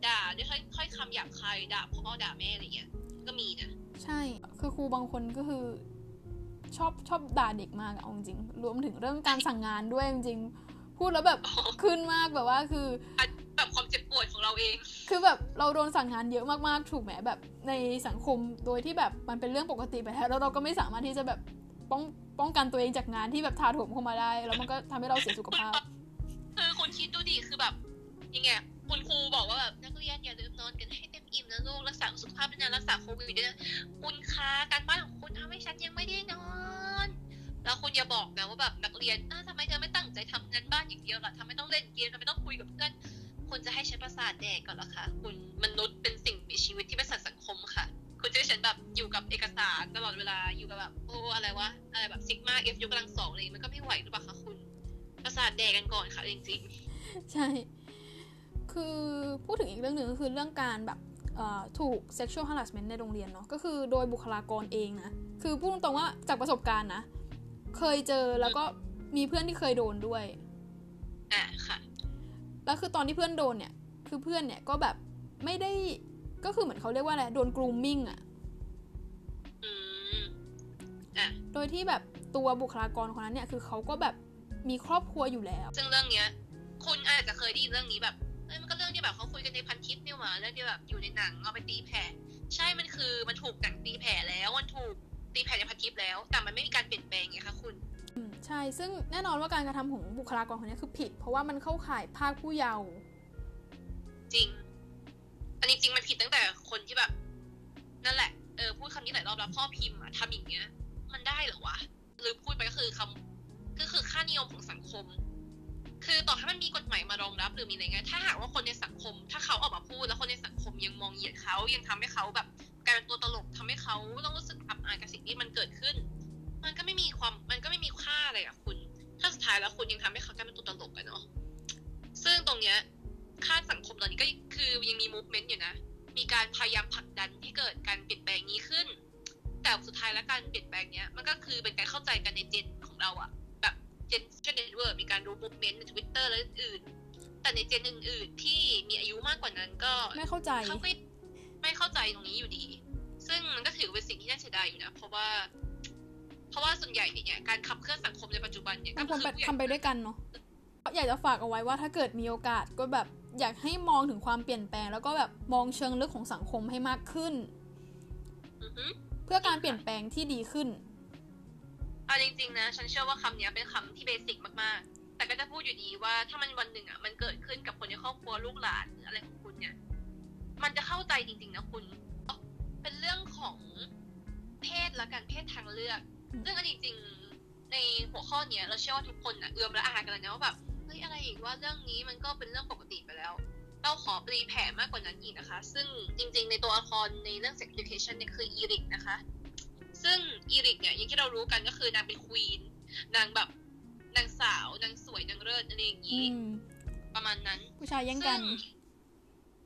ด่าด้วยถ้อยถ้อยคำหยาบคายด่าพ่อด่าแม่อะไรเงี้ยก็มีนะใช่คือครูบางคนก็คือชอบชอบด่าเด็กมากอะเอาจริงรวมถึงเรื่องการสั่งงานด้วยจริง พูดแล้วแบบขึ้นมากแบบว่าคืออันแบบความเจ็บปวดของเราเอง คือแบบเราโดนสั่งงานเยอะมากๆถูกไหมแบบในสังคมโดยที่แบบมันเป็นเรื่องปกติไปแล้วแล้วเราก็ไม่สามารถที่จะแบบป้องป้องกันตัวเองจากงานที่แบบถาโถมเข้ามาได้ แล้วมันก็ทำให้เราเสียสุขภาพคือคุณคิดดูดิคือแบบยังไงคุณครูบอกว่าแบบนักเรียนอย่าลืมนอนกันให้เต็มอิ่มนะลูกรักษาสุขภาพด้วยนะรักษาโควิดด้วยนะคุณคะการบ้านของคุณทำให้ฉันยังไม่ได้นอน แล้วคุณอย่าบอกนะว่าแบบนักเรียนอ้าทำไมเธอไม่ตั้งใจทำงานบ้านอย่างเดียวล่ะทำไมต้องเล่นเกมทำไมต้องคุยกับเพื่อนคุณจะให้ฉันประสาทแดกก่อนหรอคะคุณมนุษย์เป็นสิ่งมีชีวิตที่เป็นสัตว์สังคมค่ะ คุณจะให้ฉันแบบอยู่กับเอกสารตลอดเวลาอยู่กับแบบโอ้อะไรวะอะไรแบบซิกมาเอฟยกกำลังสองอะไรมันก็ไม่ไหวหรือเปล่าคะคุณประสาทแดกกันก่อนค่ะจริงๆ ใช่ คือพูดถึงอีกเรื่องหนึ่งก็คือเรื่องการแบบถูก sexual harassment ในโรงเรียนเนาะก็คือโดยบุคลากรเองนะ คือพูดตรงๆว่าจากประสบการณ์นะ เคยเจอแล้วก็มีเพื่อนที่เคยโดนด้วย อะค่ะ แล้วคือตอนที่เพื่อนโดนเนี่ย คือเพื่อนเนี่ยก็แบบไม่ได้ก็คือเหมือนเขาเรียกว่าอะไรโดน grooming อะอืมอะโดยที่แบบตัวบุคลากรคนนั้นเนี่ยคือเขาก็แบบมีครอบครัวอยู่แล้ว ซึ่งเรื่องเนี้ยคุณอาจจะเคยได้ยินเรื่องนี้แบบเอ้ยมันก็เรื่องที่แบบเขาคุยกันในพันทิปนี่หว่าเรื่องที่แบบอยู่ในหนังเอาไปตีแผ่ ใช่มันคือมันถูกหนังตีแผ่แล้วมันถูก ตีแผ่ในพันทิปแล้ว แต่มันไม่มีการเปลี่ยนแปลงไงคะคุณอืมใช่ ซึ่งแน่นอนว่าการกระทำของบุคลากรคนนี้คือผิด เพราะว่ามันเข้าข่ายภาคผู้เยาว์จริง อันนี้จริงมันผิดตั้งแต่คนที่แบบ นั่นแหละ เออพูดคำนี้หลายรอบแล้วพ่อพิมพ์อะทำอย่างเงี้ย มันได้เหรอวะ หรือพูดไปก็คือคำก็คือค่านิยมของสังคม คือต่อให้มันมีกฎหมายมารองรับหรือมีอะไรเงี้ย ถ้าหากว่าคนในสังคม ถ้าเขาออกมาพูดแล้วคนในสังคมยังมองเหยียดเขายังทำให้เขาแบบกลายเป็นตัวตลกทำให้เขาต้องรู้สึก ที่มันเกิดขึ้น มันก็ไม่มีความมันก็ไม่มีค่าอะไรอะคุณ ถ้าสุดท้ายแล้วคุณยังทำให้เขากลายเป็นตัวตลกอะเนาะซึ่งตรงเนี้ยค่าสังคมตอนนี้ก็คือยังมี movement อยู่นะ มีการพยายามผลักดันให้เกิดการเปลี่ยนแปลงนี้ขึ้น แต่สุดท้ายแล้วการเปลี่ยนแปลงเนี้ยมันก็คือเป็นการเข้าใจกันใน gen ของเราอะแบบ gen เช่น network มีการรู้ movement ในทวิตเตอร์และอื่นๆแต่ใน gen อื่น ๆ ที่มีอายุมากกว่านั้นก็ไม่เข้าใจเขาก็ไม่เข้าใจตรงนี้อยู่ดี ซึ่งมันก็ถือเป็นสิ่งที่น่าเสียดายอยู่นะเพราะว่า เพราะว่าส่วนใหญ่เนี่ยการขับเคลื่อนสังคมในปัจจุบันเนี่ยมันควรก็ไปคือผู้ใหญ่ทำไปด้วยกันเนาะอยากจะฝากเอาไว้ว่าถ้าเกิดมีโอกาสก็แบบอยากให้มองถึงความเปลี่ยนแปลง แล้วก็แบบมองเชิงลึกของสังคมให้มากขึ้นอือฮึเพื่อการเปลี่ยนแปลงที่ดีขึ้นเอาจริงๆนะฉันเชื่อว่าคำนี้เป็นคำที่เบสิกมากๆ แต่ก็จะพูดอยู่ดีว่าถ้ามันวันหนึ่งอะมันเกิดขึ้นกับคนในครอบครัวลูกหลานหรืออะไรของคุณเนี่ย มันจะเข้าใจจริง ๆ นะคุณ เป็นเรื่องของเพศและการเพศทางเลือกอืมซึ่งอันจริงๆในหัวข้อเนี้ยเราเชื่อว่าทุกคนอะเอื้อมละอากันแล้วนะว่าแบบเฮ้ยอะไรอีกว่าเรื่องนี้มันก็เป็นเรื่องปกติไปแล้ว เราขอปรีแผ่มากกว่านั้นอีกนะคะ ซึ่งจริงๆ ในตัวละครในเรื่อง sex education เนี่ยคืออีริกนะคะ ซึ่งอีริกเนี่ยอย่างที่เรารู้กันก็คือนางเป็นควีนนางแบบนางสาวนางสวยนางเลิศอะไรอย่างอืนี้มประมาณนั้น ผู้ชายแย่งกันซึ่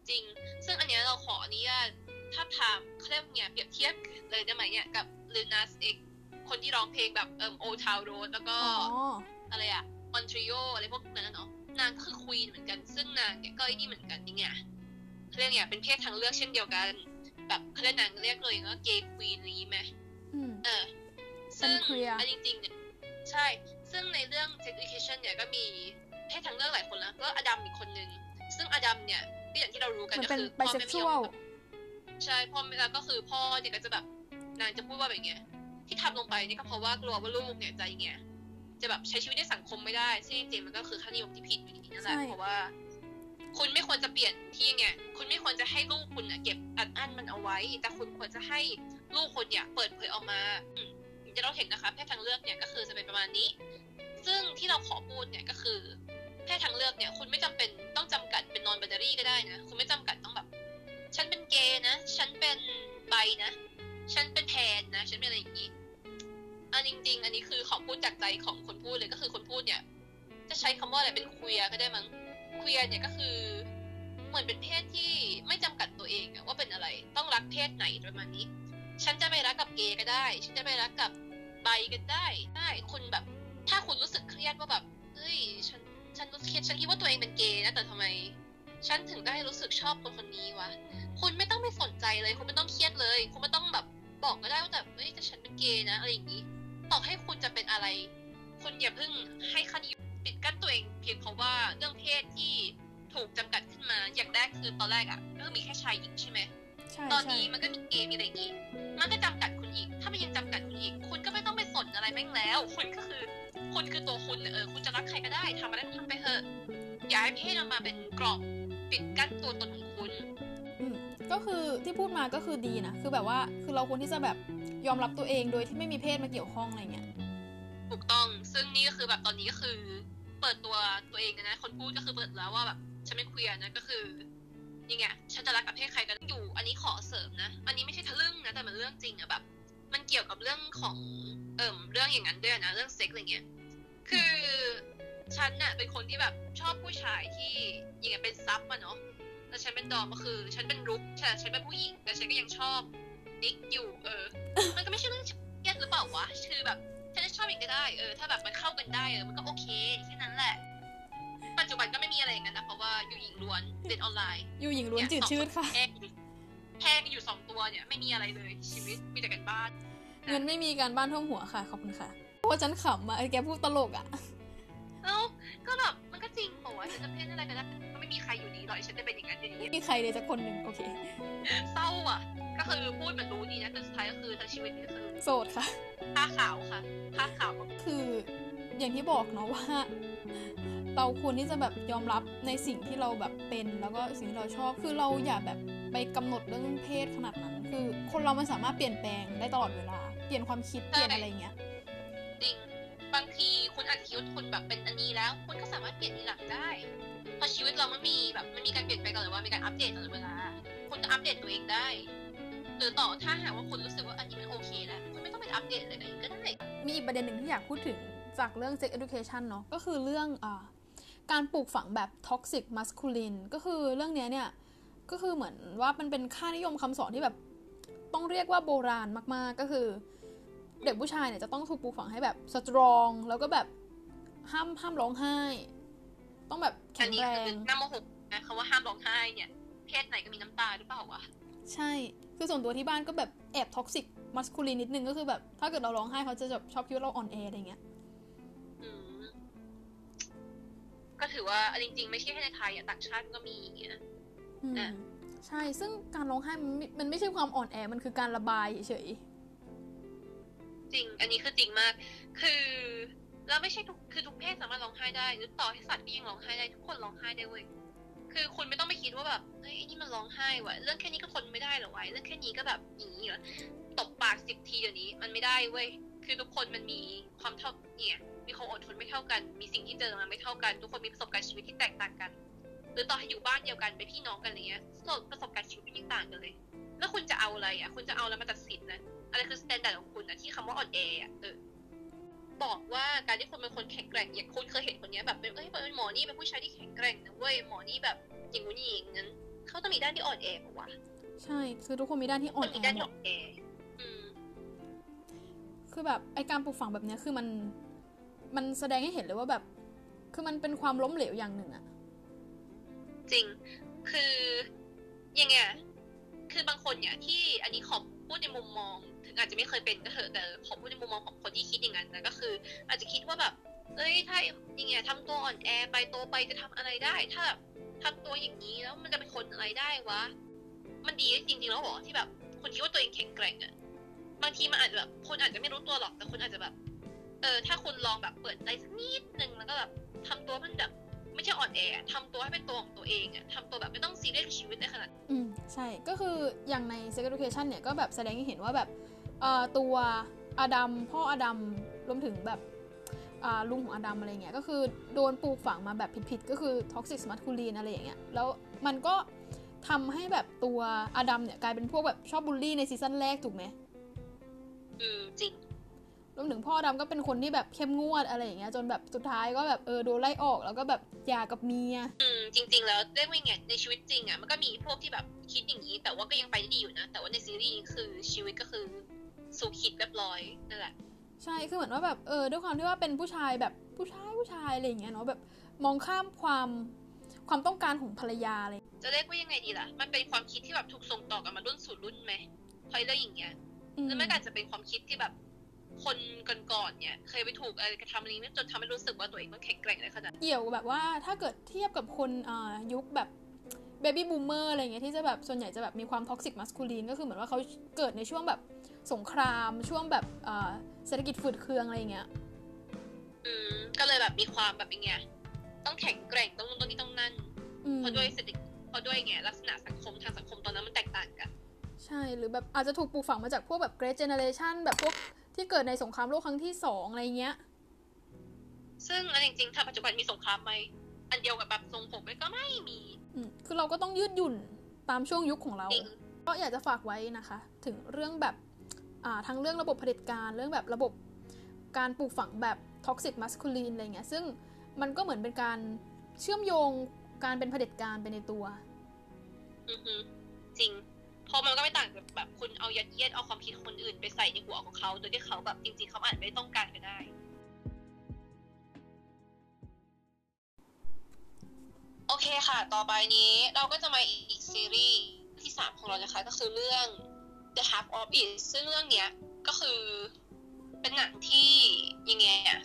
จริง ซึ่งอันเนี้ยเราขออนุญาต ถ้าถามเคลมเนี่ยเปรียบเทียบเลยได้ไหมเนี่ยกับลูนัสเอกคนที่ร้องเพลงแบบเอ่อโอทาวโรดแล้วก็อ๋ออะไรอะมอนทรีโออะไรพวกนั้นนะเนาะนางก็คือควีนเหมือนกัน ซึ่งนางเนี่ยก็ไอ้นี่เหมือนกันนี่ไงเขาเรียกเนี่ยเป็นเพศทางเลือกเช่นเดียวกัน แบบเขาเรียกนางเรียกเลยว่าเกย์ควีนอะไรอย่างงี้ไหมอืมเออ ซึ่งเป็น queer อันจริงๆเนี่ยใช่ ซึ่งในเรื่อง sex education เนี่ยก็มีเพศทางเลือกหลายคนแล้ว ก็อดัมอีกคนนึง ซึ่งอดัมเนี่ยก็อย่างที่เรารู้กันมันก็เป็นคือไบพ่อเซ็แม่กชไม่วยอลม ใช่พ่อแม่แล้วก็คือพ่อเนี่ยก็จะแบบนางจะพูดว่าแบบเงี้ยที่ทำลงไปนี่ก็เพราะว่ากลัวว่าลูกเนี่ยจะอย่างเงี้ยจะแบบใช้ชีวิตในสังคมไม่ได้ซึ่งจริงๆมันก็คือค่านิยมที่ผิดอยู่ดีนั่นแหละใช่เพราะว่า คุณไม่ควรจะเปลี่ยนที่ไงคุณไม่ควรจะให้ลูกคุณน่ะเก็บอัดอั้นมันเอาไว้ แต่คุณควรจะให้ลูกคุณเนี่ยเปิดเผยออกมาอืมอย่างที่เราเห็นนะคะเพศทางเลือกเนี่ยก็คือจะเป็นประมาณนี้ ซึ่งที่เราขอพูดเนี่ยก็คือเพศทางเลือกเนี่ย คุณไม่จำเป็นต้องจำกัดเป็นนอนบ i นารีก็ได้นะคุณไม่จำกัดต้องแบบ ฉันเป็นเกย์นะ ฉันเป็นไบนะ ฉันเป็นแทนนะ ฉันเป็นอะไรอย่างนี้อันจริง ๆ อันนี้คือของพูดจากใจของคนพูดเลยก็คือคนพูดเนี่ย จะใช้คำว่าอะไรเป็นคุยก็ได้มั้งคุยเนี่ยก็คือ เหมือนเป็นเพศที่ไม่จำกัดตัวเองว่าเป็นอะไร ต้องรักเพศไหนประมาณนี้ ฉันจะไปรักกับเกย์ก็ได้ ฉันจะไปรักกับไบก็ได้ได้คุณแบบ ถ้าคุณรู้สึกเครียดว่าแบบเฮ้ยฉันฉันรู้สึกเครียดฉันคิดว่าตัวเองเป็นเกย์นะแต่ทำไม ฉันถึงได้รู้สึกชอบคนคนนี้วะ คุณไม่ต้องไปสนใจเลย คุณไม่ต้องเครียดเลย คุณไม่ต้องแบบบอกก็ได้ว่าแบบเฮ้ยแต่ฉันเป็นเกย์นะอะไรอย่างนี้ ต่อให้คุณจะเป็นอะไร คุณอย่าเพิ่งให้คดีปิดกั้นตัวเอง เพียงเพราะว่าเรื่องเพศที่ถูกจำกัดขึ้นมา อย่างแรกคือตอนแรกอะก็มีแค่ชายหญิงใช่ไหมใช่ตอนใช่นี้มันก็มีเกย์มีอะไรอย่างนี้มันก็จำกัดคุณอีก ถ้ามันยังจำกัดคุณอีก คุณก็ไม่ต้องไปสนอะไรแม่งแล้ว คุณก็คือ คุณคือตัวคุณน่ะเออ คุณจะรักใครก็ได้ทำอะไรก็ทำไปเถอะ อย่าให้เพศมันมาเป็นกรอบ ปิดกั้นตัวตนของคุณอืมก็คือที่พูดมาก็คือดีนะ คือแบบว่าคือเราควรที่จะแบบยอมรับตัวเองโดยที่ไม่มีเพศมาเกี่ยวข้องอะไรเงี้ยถูกต้องซึ่งนี่ก็คือแบบตอนนี้ก็คือ เปิดตัวตัวเองนะ คนพูดก็คือเปิดแล้วว่าแบบฉันเป็นเคลียร์นะก็คือนี่ไงฉันจะรักกับเพศใครก็ได้อยู่ อันนี้ขอเสริมนะ อันนี้ไม่ใช่ทะลึ่งนะแต่มันเรื่องจริงอะแบบ มันเกี่ยวกับเรื่องของเอิ่มเรื่องอย่างนั้นด้วยนะเรื่องเซ็กอะไรเงี้ยคือ ฉันน่ะเป็นคนที่แบบชอบผู้ชายที่ยังไงเป็นซับอะเนาะแต่ฉันเป็นดอมก็คือ ฉันเป็นรุกฉันฉันเป็นผู้หญิงแต่ฉันก็ยังชอบดิกอยู่ เออ มันก็ไม่ใช่เรื่องเครียดหรือเปล่าวะคือแบบฉันจะชอบอีกก็ได้เออถ้าแบบมันเข้ากันได้เออมันก็โอเคแค่นั้นแหละ ปัจจุบันก็ไม่มีอะไรอย่างนั้นนะเพราะว่าอยู่หญิงล้วนเรียนออนไลน์ อยู่หญิงล้วนจืดชืดค่ะแพงแพงอยู่สองตัวเนี่ยไม่มีอะไรเลยชีวิตมีแต่กันบ้านเงินไม่มีการบ้านท่วมหัวค่ะขอบคุณค่ะเพราะว่าฉันขำอะไอ้แกพูดตลกอะ เอ้าก็แบบมันก็จริงบอกว่าฉันจะเพศอะไรก็ได้ก็ไม่มีใครอยู่ดีหรอกฉันจะเป็นอย่างนั้นอย่างนี้มีใครเลยสักคนหนึ่งโอเค เศร้าอะ ก็คือพูดเหมันรู้ดีนะแต่สุดท้ายก็คือทั้งชีวิตนี่ก็คือโสดค่ะผ้าขาวค่ะผ้าขาวแบบคืออย่างที่บอกเนาะว่า เราควรที่จะแบบยอมรับในสิ่งที่เราแบบเป็นแล้วก็สิ่งที่เราชอบคือเราอย่าแบบไปกำหนดเรื่องเพศขนาดนั้น คือ คนเรามันสามารถเปลี่ยนแปลงได้ตลอดเวลา เปลี่ยนความคิดเปลี่ยนอะไรเงี้ยจริง บางทีคุณอาจจะคิดว่าคุณแบบเป็นอันนี้แล้ว คุณก็สามารถเปลี่ยนทีหลังได้เพราะชีวิตเรามันมีแบบมันมีการเปลี่ยนแปลงตลอดเวลามีการอัปเดตตลอดเวลาคุณก็อัปเดตตัวเองได้ หรือต่อถ้าหากว่าคุณรู้สึกว่าอันนี้มันโอเคแล้วคุณไม่ต้องไปอัปเดตอะไรก็ได้มีอีกประเด็นหนึ่งที่อยากพูดถึงจากเรื่อง sex education เนาะก็คือเรื่องอการปลูกฝังแบบ toxic masculine ก็คือเรื่องนี้เนี่ยก็คือเหมือนว่ามันเป็นค่านิยมคำสอนที่แบบต้องเรียกว่าโบราณมากๆก็คือ เด็กผู้ชายเนี่ยจะต้องถูกปลูกฝังให้แบบ strong แล้วก็แบบห้ามห้ามร้องไห้ ต้องแบบอัแข็นงนี้แรคืองน้ำโมโหนะคำว่าห้ามร้องไห้เนี่ย เพศไหนก็มีน้ำตาหรือเปล่าวะ ใช่ คือส่วนตัวที่บ้านก็แบบแอบ toxic masculine นิดนึงก็คือแบบ ถ้าเกิดเราร้องไห้เขาจะแบบชอบคิดว่าเราอ่อนแออะไรเงี้ยอืมก็ถือว่าอันจริง ๆ ไม่ใช่แค่ในไทยอะต่างชาติก็มีอย่างเงี้ยอืมอะใช่ ซึ่งการร้องไห้มันไม่มันไม่ใช่ความอ่อนแอ มันคือการระบายเฉย จริง อันนี้คือจริงมาก คือเราไม่ใช่ทุกคือทุกเพศสามารถร้องไห้ได้หรือต่อให้สัตว์ก็ยังร้องไห้ได้ทุกคนร้องไห้ได้เว้ยคือคุณไม่ต้องไปคิดว่าแบบเฮ้ยไอ้นี่มันร้องไห้วะเรื่องแค่นี้ก็ทนไม่ได้เหรอวะเรื่องแค่นี้ก็แบบอย่างนี้เหรอตบปากสิบทีเดี๋ยวนี้มันไม่ได้เว้ยคือทุกคนมันมีความเท่าเนี่ยมีความอดทนไม่เท่ากัน มีสิ่งที่เจอมาไม่เท่ากัน ทุกคนมีประสบการณ์ชีวิตที่แตกต่างกัน หรือต่อให้อยู่บ้านเดียวกันเป็นพี่น้องกันอะไรเงี้ยประสบการณ์ชีวิตยังต่างกันเลย แล้วคุณจะเอาอะไรอะ คุณจะเอาอะไรมาตัดสินนะ อะไรคือ standard ของคุณนะที่คำว่าอ่อนแออะเออบอกว่าการที่คุณเป็นคนแข็งแกร่งอย่างคุณเคยเห็นคนนี้แบบเป็นเอ้ยเป็นหมอนี่เป็นผู้ชายที่แข็งแกร่งนะเว้ยหมอนี่แบบอย่างงู้นอย่างนั้นเขาต้องมีด้านที่อ่อนแอปะวะใช่คือทุกคนมีด้านที่อ่อนแอมีด้านหมที่ดอ่อนแออืมคือแบบไอการปลูกฝังแบบเนี้ยคือมันมันแสดงให้เห็นเลยว่าแบบ คือมันเป็นความล้มเหลวอย่างหนึ่งอะจริง คือยังไงอะคือบางคนเนี่ยที่อันนี้ขอพูดในมุมมองถึง อาจจะไม่เคยเป็นก็เถอะแต่ขอพูดในมุมมองของคนที่คิดอย่างนั้นนะก็คือ อาจจะคิดว่าแบบเอ้ยถ้าอย่างเงี้ยทำตัวอ่อนแอไปโตไปจะทำอะไรได้ ถ้าแบบทำตัวอย่างนี้แล้วมันจะเป็นคนอะไรได้วะ มันดีจริงๆแล้วหรอที่แบบคนคิดว่าตัวเองแข็งแกร่งอะบางทีมันอาจจะแบบคนอาจจะไม่รู้ตัวหรอกแต่คนอาจจะแบบ เออถ้าคุณลองแบบเปิดใจสักนิดนึงแล้วก็แบบทำตัวมันแบบไม่ใช่อ่อนแออะทำตัวให้เป็นตัวของตัวเองอะทำตัวแบบไม่ต้องซีเรียสชีวิตในขนาดอืมใช่ก็คืออย่างใน Sex Education เนี่ยก็แบบแสดงให้เห็นว่าแบบ ตัวอดัมพ่ออดัมรวมถึงแบบอ่าลุงของอดัมอะไรเงี้ยก็คือโดนปลูกฝังมาแบบผิดๆก็คือ toxic masculine อะไรอย่างเงี้ยแล้วมันก็ทำให้แบบตัวอดัมเนี่ยกลายเป็นพวกแบบชอบบูลลี่ในซีซั่นแรกถูกไหมอืมจริงรวมถึงพ่อดำก็เป็นคนที่แบบเข้มงวดอะไรอย่างเงี้ยจนแบบสุดท้ายก็แบบเออโดนไล่ออกแล้วก็แบบหย่ากับเมียอืมจริง ๆ แล้วเรียกว่าไงในชีวิตจริงอะมันก็มีพวกที่แบบคิดอย่างนี้ แต่ว่าก็ยังไปได้ดีอยู่นะ แต่ว่าในซีรีส์นี่คือชีวิตก็คือ สู่คิดเรียบร้อยนั่นแหละ ใช่คือเหมือนว่าแบบเออด้วยความที่ว่าเป็นผู้ชายแบบผู้ชายผู้ชายอะไรอย่างเงี้ยเนาะแบบมองข้ามความความต้องการของภรรยาอะไรจะเรียกว่ายังไงดีล่ะ มันเป็นความคิดที่แบบถูกส่งต่อกันมารุ่นสู่รุ่นไหมพอยเรื่องอย่างเงี้ยอืมแล้วมันก็อาจจะเป็นความคิดที่แบบคนก่อนๆเนี่ย เคยไปถูกอะไรกระทำอะไรนี้จนทำให้รู้สึกว่าตัวเองต้องแข็งแกร่งในขนาดเกี่ยวกับแบบว่าถ้าเกิดเทียบกับคนอ่ายุคแบบ baby boomer อะไรเงี้ยที่จะแบบส่วนใหญ่จะแบบมีความ toxic masculine ก็คือเหมือนว่าเขาเกิดในช่วงแบบ สงครามช่วงแบบอ่าเศรษฐกิจฝืดเคืองอะไรอย่างเงี้ย อืม ก็เลยแบบมีความแบบอย่างเงี้ย ต้องแข็งแกร่งต้องนู่นต้องนี่ต้องนั่นอืมเพราะด้วยเศรษฐกิจเพราะด้วยไงลักษณะสังคมทางสังคมตอนนั้นมันแตกต่างกัน ใช่หรือแบบอาจจะถูกปลูกฝังมาจากพวกแบบ Great Generation แบบพวกที่เกิดในสงครามโลกครั้งที่สองอะไรเงี้ย ซึ่งอันจริงๆถ้าปัจจุบันมีสงครามไหมอันเดียวกับแบบทรงผมเลยก็ไม่มีอืมคือเราก็ต้องยืดหยุ่นตามช่วงยุคของเราจริงก็อยากจะฝากไว้นะคะ ถึงเรื่องแบบอ่า ทั้งเรื่องระบบเผด็จการเรื่องแบบระบบการปลูกฝังแบบ toxic masculine อะไรเงี้ยซึ่งมันก็เหมือนเป็นการเชื่อมโยงการเป็นเผด็จการไปในตัว อือฮึจริงเพราะมันก็ไม่ต่างกับแบบคุณเอายัดเยียดเอาความคิดคนอื่นไปใส่ในหัวของเขา โดยที่เขาแบบจริง ๆ เขาอาจไม่ต้องการก็ได้ โอเคค่ะ ต่อไปนี้เราก็จะมาอีกซีรีส์ที่สามของเรานะคะ ก็คือเรื่อง The Half of It ซึ่งเรื่องเนี้ยก็คือเป็นหนังที่ยังไงอะ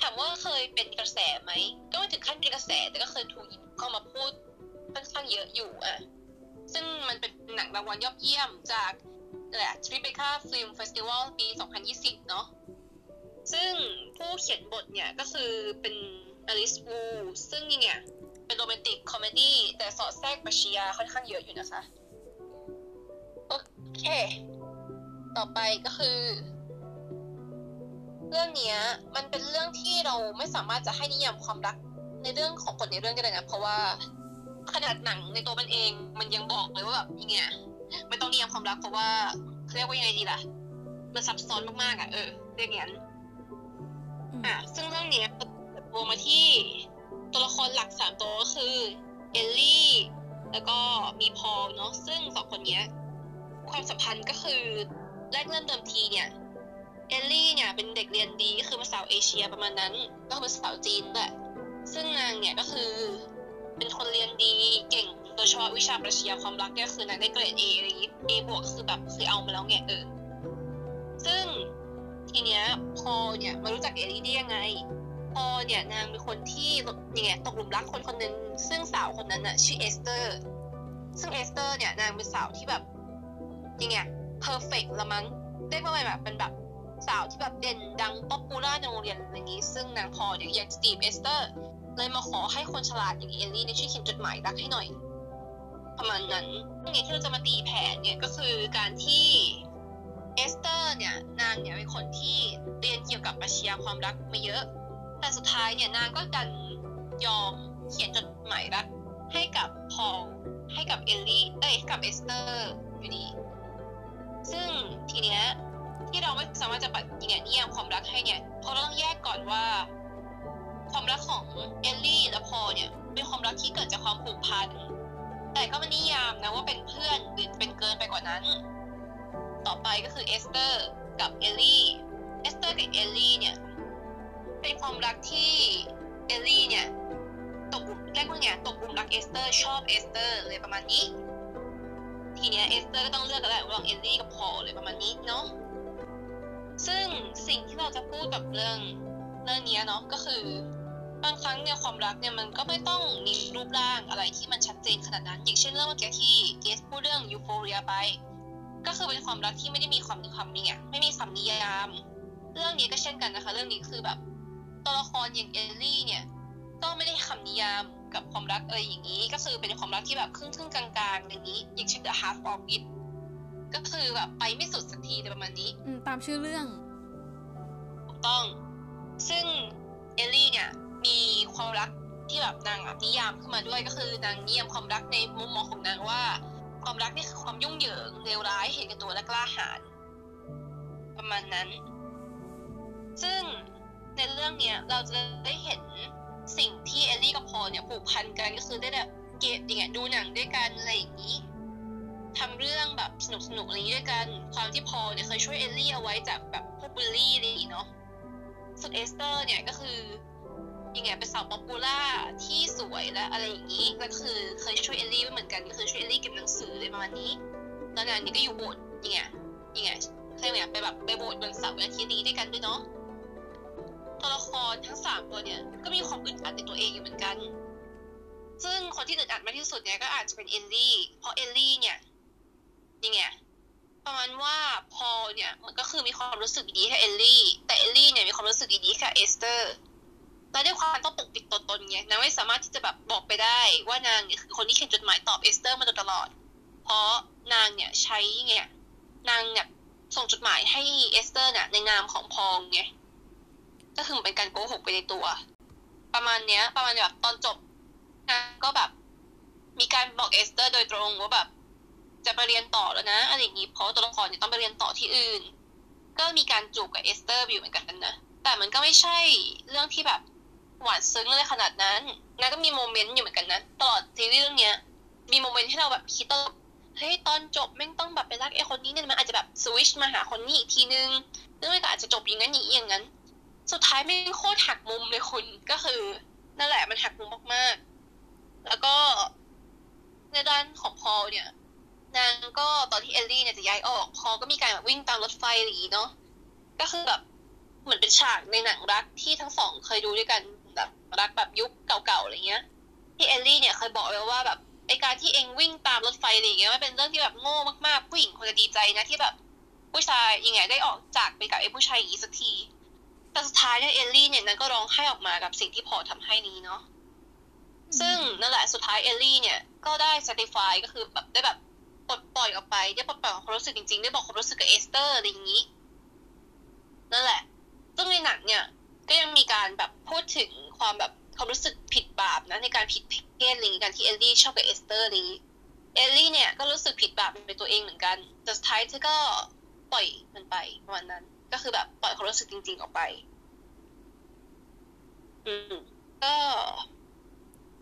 ถามว่าเคยเป็นกระแสไหม ก็ไม่ถึงขั้นเป็นกระแส แต่ก็เคยถูกหยิบเข้ามาพูดค่อนข้างเยอะอยู่อะซึ่งมันเป็นหนังรางวัลยอดเยี่ยมจากแหละ Tribeca Film Festival ปี 2020 เนาะซึ่งผู้เขียนบทเนี่ยก็คือเป็นอลิซวูซึ่งเนี่ยเป็น romantic comedy แต่สอดแทรกปรัชญาค่อนข้างเยอะอยู่นะคะ เค ต่อไปก็คือ เรื่องเนี้ย มันเป็นเรื่องที่เราไม่สามารถจะให้นิยามความรักในเรื่องของคนในเรื่องได้เลยนะเพราะว่าขนาดหนังในตัวมันเอง มันยังบอกเลยว่าแบบยังไงไม่ต้องนิยามความรักเพราะว่าเขาเรียกว่ายังไงดีล่ะ มันซับซ้อนมากๆอะเออเรียกอย่างนั้นอืมอะซึ่งเรื่องเนี้ยรวมมาที่ตัวละครหลักสามตัวก็คือเอลลี่ แล้วก็มีพอลเนาะซึ่งสองคนเนี้ย ความสัมพันธ์ก็คือแรกเริ่มเดิมทีเนี่ยเอลลี่เนี่ยเป็นเด็กเรียนดีก็คือภาษาเอเชียประมาณนั้น ก็คือภาษาจีนแหละซึ่งนางเนี่ยก็คือเป็นคนเรียนดีเก่งโดยเฉพาะวิชาปรัชญาความรักเนี่ยคือนางได้เกรด A อะไรอย่างงี้ A บวกคือแบบเคยเอามาแล้วไงเออซึ่งทีเนี้ยพอลเนี่ยมารู้จักเอลลี่ได้ยังไงพอลเนี่ยนางเป็นคนที่ยังไงตกหลุมรักคนคนหนึ่งซึ่งสาวคนนั้นน่ะชื่อเอสเตอร์ ซึ่งเอสเตอร์เนี่ยนางเป็นสาวที่แบบ ยังไง perfect ละมั้งเรียกว่าอะไรแบบเป็นแบบสาวที่แบบเด่นดัง popular ในโรงเรียนอะไรนี้ ซึ่งนางพอลเนี่ยอย่างสตีฟเอสเตอร์เลยมาขอให้คนฉลาดอย่างเอลลี่ในช่วยเขียนจดหมายรักให้หน่อย ประมาณนั้นอย่างที่เราจะมาตีแผ่เนี่ยก็คือการที่เอสเตอร์เนี่ยนางเนี่ยเป็นคนที่เรียนเกี่ยวกับปรัชญาความรักมาเยอะ แต่สุดท้ายเนี่ยนางก็ดันยอมเขียนจดหมายรักให้กับพอลให้กับเอลลี่เอ้ยให้กับเอสเตอร์อยู่ดี ซึ่งทีเนี้ยที่เราไม่สามารถจะปัดยังไงนิยามความรักให้เนี่ยเพราะเราต้องแยกก่อนว่า ความรักของเอลลี่และพอลเนี่ยเป็นความรักที่เกิดจากความผูกพันแต่ก็ไม่นิยามนะว่าเป็นเพื่อนหรือเป็นเกินไปกว่านั้น ต่อไปก็คือเอสเตอร์กับเอลลี่เอสเตอร์กับเอลลี่เนี่ยเป็นความรักที่เอลลี่เนี่ยตกหลุมเรียกว่าไงตกหลุมรักเอสเตอร์ชอบเอสเตอร์เลยประมาณนี้ ทีเนี้ยเอสเตอร์ก็ต้องเลือกกันแหละระหว่างเอลลี่กับพอลเลยประมาณนี้เนาะซึ่งสิ่งที่เราจะพูดกับเรื่องเรื่องนี้เนาะก็คือบางครั้งเนี่ยความรักเนี่ยมันก็ไม่ต้องมีรูปร่างอะไรที่มันชัดเจนขนาดนั้น อย่างเช่นเรื่องเมื่อกี้ที่เกสพูดเรื่องยูโฟเรียไป ก็คือเป็นความรักที่ไม่ได้มีความความเนี่ย ไม่มีคำนิยาม เรื่องนี้ก็เช่นกันนะคะ เรื่องนี้คือแบบตัวละครอย่างเอลลี่เนี่ยก็ไม่ได้คำนิยาม กับความรักอะไรอย่างนี้ ก็คือเป็นความรักที่แบบครึ่งครึ่งๆกลางๆอย่างนี้ อย่างเช่น The Half of It ก็คือแบบไปไม่สุดสักทีอะไรประมาณนี้ อืมตามชื่อเรื่องถูกต้อง ซึ่งเอลลี่เนี่ยมีความรักที่แบบนางอะนิยามขึ้นมาด้วยก็คือนางนิยามความรักในมุมมองของนางว่า ความรักนี่คือความยุ่งเหยิงเลวร้ายเห็นแก่ตัวและกล้าหาญประมาณนั้น ซึ่งในเรื่องเนี้ยเราจะได้เห็น สิ่งที่เอลลี่กับพอลเนี่ยผูกพันกันก็คือได้แบบเกตอย่างเงี้ยดูหนังด้วยกันอะไรอย่างนี้ทำเรื่องแบบสนุกสนุกอะไรอย่างนี้ด้วยกัน ความที่พอลเนี่ยเคยช่วยเอลลี่เอาไว้จากแบบพวกบูลลี่อะไรอย่างงี้เนาะส่วนเอสเตอร์เนี่ยก็คือยังไงเป็นสาว popularที่สวยและอะไรอย่างนี้ก็คือเคยช่วยเอลลี่ไว้เหมือนกันก็คือช่วยเอลลี่เก็บหนังสืออะไรประมาณนี้แล้วนางนี้ก็อยู่โบสถ์ยังไงยังไงใช่ไหมไปแบบไปโบสถ์วันเสาร์วันอาทิตย์นี้ด้วยกันด้วยเนาะ ตัวละครทั้งสามตัวเนี่ย ก็มีความอึดอัดในตัวเองอยู่เหมือนกัน ซึ่งคนที่อึดอัดมากที่สุดเนี่ยก็อาจจะเป็นเอลลี่ เพราะเอลลี่เนี่ยยังไงประมาณว่าพอลเนี่ยมันก็คือมีความรู้สึกดีๆกับเอลลี่ แต่เอลลี่เนี่ยมีความรู้สึกดีๆกับเอสเตอร์และด้วยความต้องปกปิดตัวตนไงนางไม่สามารถที่จะแบบบอกไปได้ว่านางเนี่ยคือคนที่เขียนจดหมายตอบเอสเตอร์มาโดยตลอด เพราะนางเนี่ยใช้ไงนางเนี่ยส่งจดหมายให้เอสเตอร์เนี่ยในนามของพอลไง ก็คือเป็นการโกหกไปในตัว ประมาณเนี้ย ประมาณแบบตอนจบนางก็แบบ มีการบอกเอสเตอร์โดยตรงว่าแบบ จะไปเรียนต่อแล้วนะอะไรอย่างนี้เพราะตัวละครเนี่ยต้องไปเรียนต่อที่อื่น ก็มีการจูบกับเอสเตอร์อยู่เหมือนกันนะแต่มันก็ไม่ใช่เรื่องที่แบบหวานซึ้งเลยขนาดนั้นนะก็มี moment อยู่เหมือนกันนะตลอดซีรีส์เรื่องเนี้ย มี moment ที่เราแบบคิดตลอดเฮ้ยตอนจบแม่งต้องแบบไปรักไอ้คนนี้เนี่ยมันอาจจะแบบสวิชมาหาคนนี้อีกทีนึงหรือไม่ก็อาจจะจบอย่างนั้นอย่างนี้อย่างนั้น สุดท้ายแม่งโคตรหักมุมเลยคุณก็คือ นั่นแหละมันหักมุมมากๆ แล้วก็ในด้านของพอลเนี่ย นางก็ตอนที่เอลลี่เนี่ยจะย้ายออก พอลก็มีการแบบวิ่งตามรถไฟอะไรอย่างงี้เนาะก็คือแบบเหมือนเป็นฉากในหนังรักที่ทั้งสองเคยดูด้วยกันแบบรักแบบยุคเก่าๆอะไรเงี้ย ที่เอลลี่เนี่ยเคยบอกไว้ว่าแบบไอ้การที่เองวิ่งตามรถไฟอะไรเงี้ยมันเป็นเรื่องที่แบบโง่มากๆ ผู้หญิงควรจะดีใจนะที่แบบ ผู้ชายยังไงได้ออกจากไปกับไอ้ผู้ชายอย่างนี้สักที แต่สุดท้ายเนี่ยเอลลี่เนี่ยนางก็ร้องไห้ออกมากับสิ่งที่พอลทำให้นี้เนาะซึ่งนั่นแหละสุดท้ายเอลลี่เนี่ยก็ได้ satisfy ก็คือแบบได้แบบปลดปล่อยออกไปได้ปลดปล่อยความรู้สึกจริงๆ ได้บอกความรู้สึกกับเอสเตอร์อะไรอย่างนี้ นั่นแหละ ซึ่งในหนังเนี่ย ก็ยังมีการแบบพูดถึงความแบบความรู้สึกผิดบาปนะในการผิดเพศอะไรอย่างนี้การที่เอลลี่ชอบกับเอสเตอร์อะไรอย่างนี้เอลลี่เนี่ยก็รู้สึกผิดบาปในตัวเองเหมือนกันแต่สุดท้ายเธอก็ปล่อยมันไปประมาณนั้น ก็คือแบบปล่อยความรู้สึกจริง ๆ ออกไป อืม ก็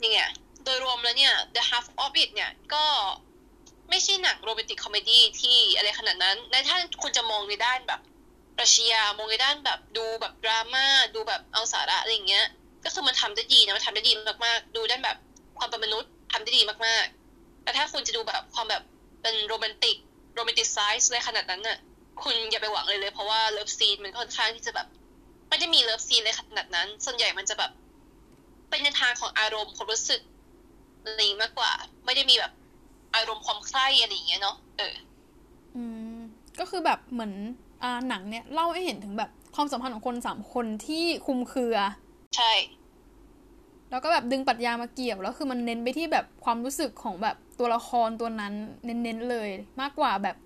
นี่ไงโดยรวมแล้วเนี่ย The Half of It เนี่ย ก็ไม่ใช่หนัง romantic comedy ที่อะไรขนาดนั้นในถ้าคุณจะมองในด้านแบบปรัชญามองในด้านแบบดูแบบดราม่าดูแบบเอาสาระอะไรอย่างเงี้ย ก็คือมันทำได้ดีนะมันทำได้ดีมากๆ ดูด้านแบบความเป็นมนุษย์ทำได้ดีมากๆแต่ถ้าคุณจะดูแบบความแบบเป็นโรแมนติก romanticize อะไรขนาดนั้นน่ะ คุณอย่าไปหวังเลยเลย เพราะว่า love scene มันค่อนข้างที่จะแบบ ไม่ได้มี love scene เลยขนาดนั้น ส่วนใหญ่มันจะแบบ เป็นในทางของอารมณ์ความรู้สึกอะไรอย่างงี้มากกว่า ไม่ได้มีแบบอารมณ์ความใคร่อะไรอย่างเงี้ยเนาะเออ อืม ก็คือแบบเหมือนอ่าหนังเนี่ยเล่าให้เห็นถึงแบบความสัมพันธ์ของคนสามคนที่คลุมเครือ ใช่ แล้วก็แบบดึงปรัชญามาเกี่ยวแล้วคือมันเน้นไปที่แบบความรู้สึกของแบบตัวละครตัวนั้น เน้นๆเลย มากกว่าแบบ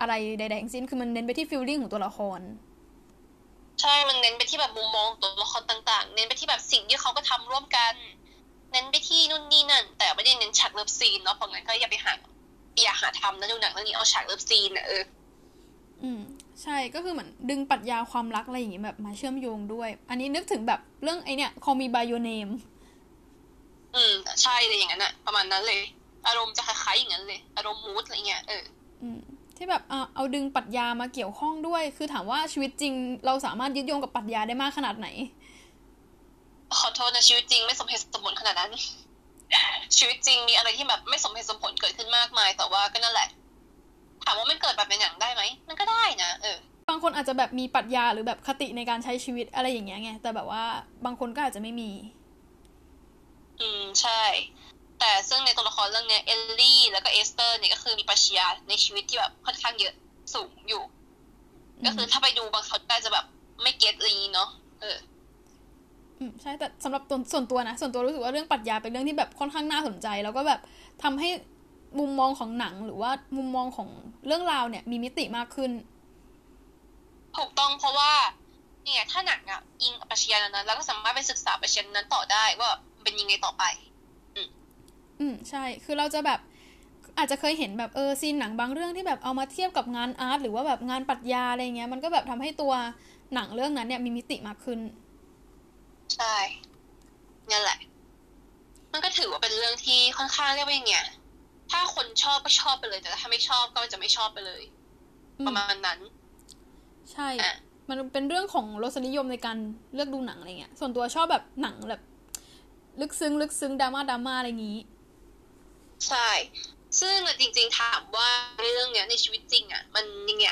อะไรใดๆทั้งสิ้นคือมันเน้นไปที่ feeling ของตัวละคร ใช่มันเน้นไปที่แบบมุมมองตัวละครต่าง ๆ เน้นไปที่แบบสิ่งที่เขาก็ทำร่วมกัน เน้นไปที่นู่นนี่นั่น แต่ไม่ได้เน้นฉาก love scene เนาะเพราะงั้นก็อย่าไปหาอย่าหาทำนะดูหนังเรื่องนี้เอาฉาก love scene นะเอออืมใช่ก็คือเหมือนดึงปรัชญาความรักอะไรอย่างงี้แบบมาเชื่อมโยงด้วย อันนี้นึกถึงแบบเรื่องไอ้เนี่ย Call Me by Your Name อืมใช่เลยอย่างนั้นอะประมาณนั้นเลย อารมณ์จะคล้ายๆอย่างนั้นเลย อารมณ์มูดอะไรเงี้ยเออ อืม ที่แบบเอาเอาดึงปรัชญามาเกี่ยวข้องด้วย คือถามว่าชีวิตจริง เราสามารถยึดโยงกับปรัชญาได้มากขนาดไหน ขอโทษนะชีวิตจริงไม่สมเหตุสมผลขนาดนั้น ชีวิตจริงมีอะไรที่แบบไม่สมเหตุสมผลเกิดขึ้นมากมาย แต่ว่าก็นั่นแหละ ถามว่ามันเกิดแบบในหนังได้ไหม มันก็ได้นะเออบางคนอาจจะแบบมีปรัชญาหรือแบบคติในการใช้ชีวิตอะไรอย่างเงี้ยไงแต่แบบว่าบางคนก็อาจจะไม่มี อืมใช่ แต่ซึ่งในตัวละครเรื่องเนี้ยเอลลี่แล้วก็เอสเตอร์เนี่ยก็คือมีปรัชญาในชีวิตที่แบบค่อนข้างเยอะสูงอยู่ ก็คือถ้าไปดูบางเขาก็จะแบบไม่ get อะไรอย่างงี้เนาะเอออืมใช่แต่สำหรับตัวส่วนตัวนะ ส่วนตัวรู้สึกว่าเรื่องปรัชญาเป็นเรื่องที่แบบค่อนข้างน่าสนใจ แล้วก็แบบทำให้มุมมองของหนังหรือว่ามุมมองของเรื่องราวเนี่ย มีมิติมากขึ้นถูกต้องเพราะว่า เนี่ยถ้าหนังอะอิงกับปรัชญานั้นแล้วก็สามารถไปศึกษาปรัชญานั้นต่อได้ว่ามันเป็นยังไงต่อไป อืมใช่ คือเราจะแบบอาจจะเคยเห็นแบบเออซีนหนังบางเรื่องที่แบบเอามาเทียบกับงานอาร์ตหรือว่าแบบงานปรัชญาอะไรเงี้ย มันก็แบบทำให้ตัวหนังเรื่องนั้นเนี่ยมีมิติมากขึ้น ใช่นั่นแหละ มันก็ถือว่าเป็นเรื่องที่ค่อนข้างเรียกว่าอย่างเงี้ยถ้าคนชอบก็ชอบไปเลย แต่ถ้าไม่ชอบก็จะไม่ชอบไปเลยอืมประมาณนั้น ใช่อะมันเป็นเรื่องของรสนิยมในการเลือกดูหนังอะไรเงี้ย ส่วนตัวชอบแบบหนังแบบ ลึกซึ้งลึกซึ้งดราม่าดราม่าอะไรอย่างงี้ ใช่ ซึ่งจริง ๆ ถามว่าเรื่องเนี้ยในชีวิตจริงอะ มันยังไง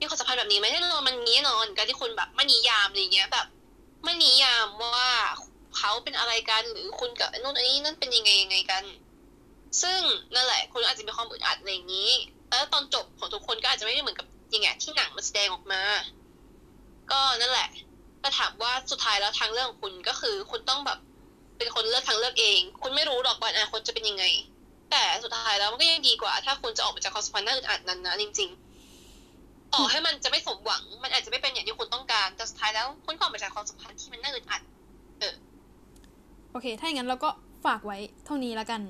มีความสัมพันธ์แบบนี้ไหมแน่นอนมันมีแน่นอนการที่คุณแบบไม่นิยามอะไรเงี้ยแบบไม่นิยามว่าเขาเป็นอะไรกันหรือคุณกับนู่นอันนี้นั่นเป็นยังไงยังไงกัน ซึ่งนั่นแหละคุณอาจจะมีความอึดอัดอะไรอย่างนี้ แล้วตอนจบของทุกคนก็อาจจะไม่ได้เหมือนกับยังไงที่หนังมันแสดงออกมา ก็นั่นแหละแต่ถามว่าสุดท้ายแล้วทางเรื่องของคุณก็คือ คุณต้องแบบเป็นคนเลือกทางเลือกเอง คุณไม่รู้หรอกว่าอนาคตจะเป็นยังไง แต่สุดท้ายแล้วมันก็ยังดีกว่า ถ้าคุณจะออกมาจากความสัมพันธ์น่าอึดอัดนั้นนะจริงๆต่อให้มันจะไม่สมหวัง มันอาจจะไม่เป็นอย่างที่คุณต้องการ แต่สุดท้ายแล้วคุณก็ออกมาจากความสัมพันธ์ที่มันน่าอึดอัดโอเค ถ้าอย่างนั้นเราก็ฝากไว้เท่านี้แล้วกัน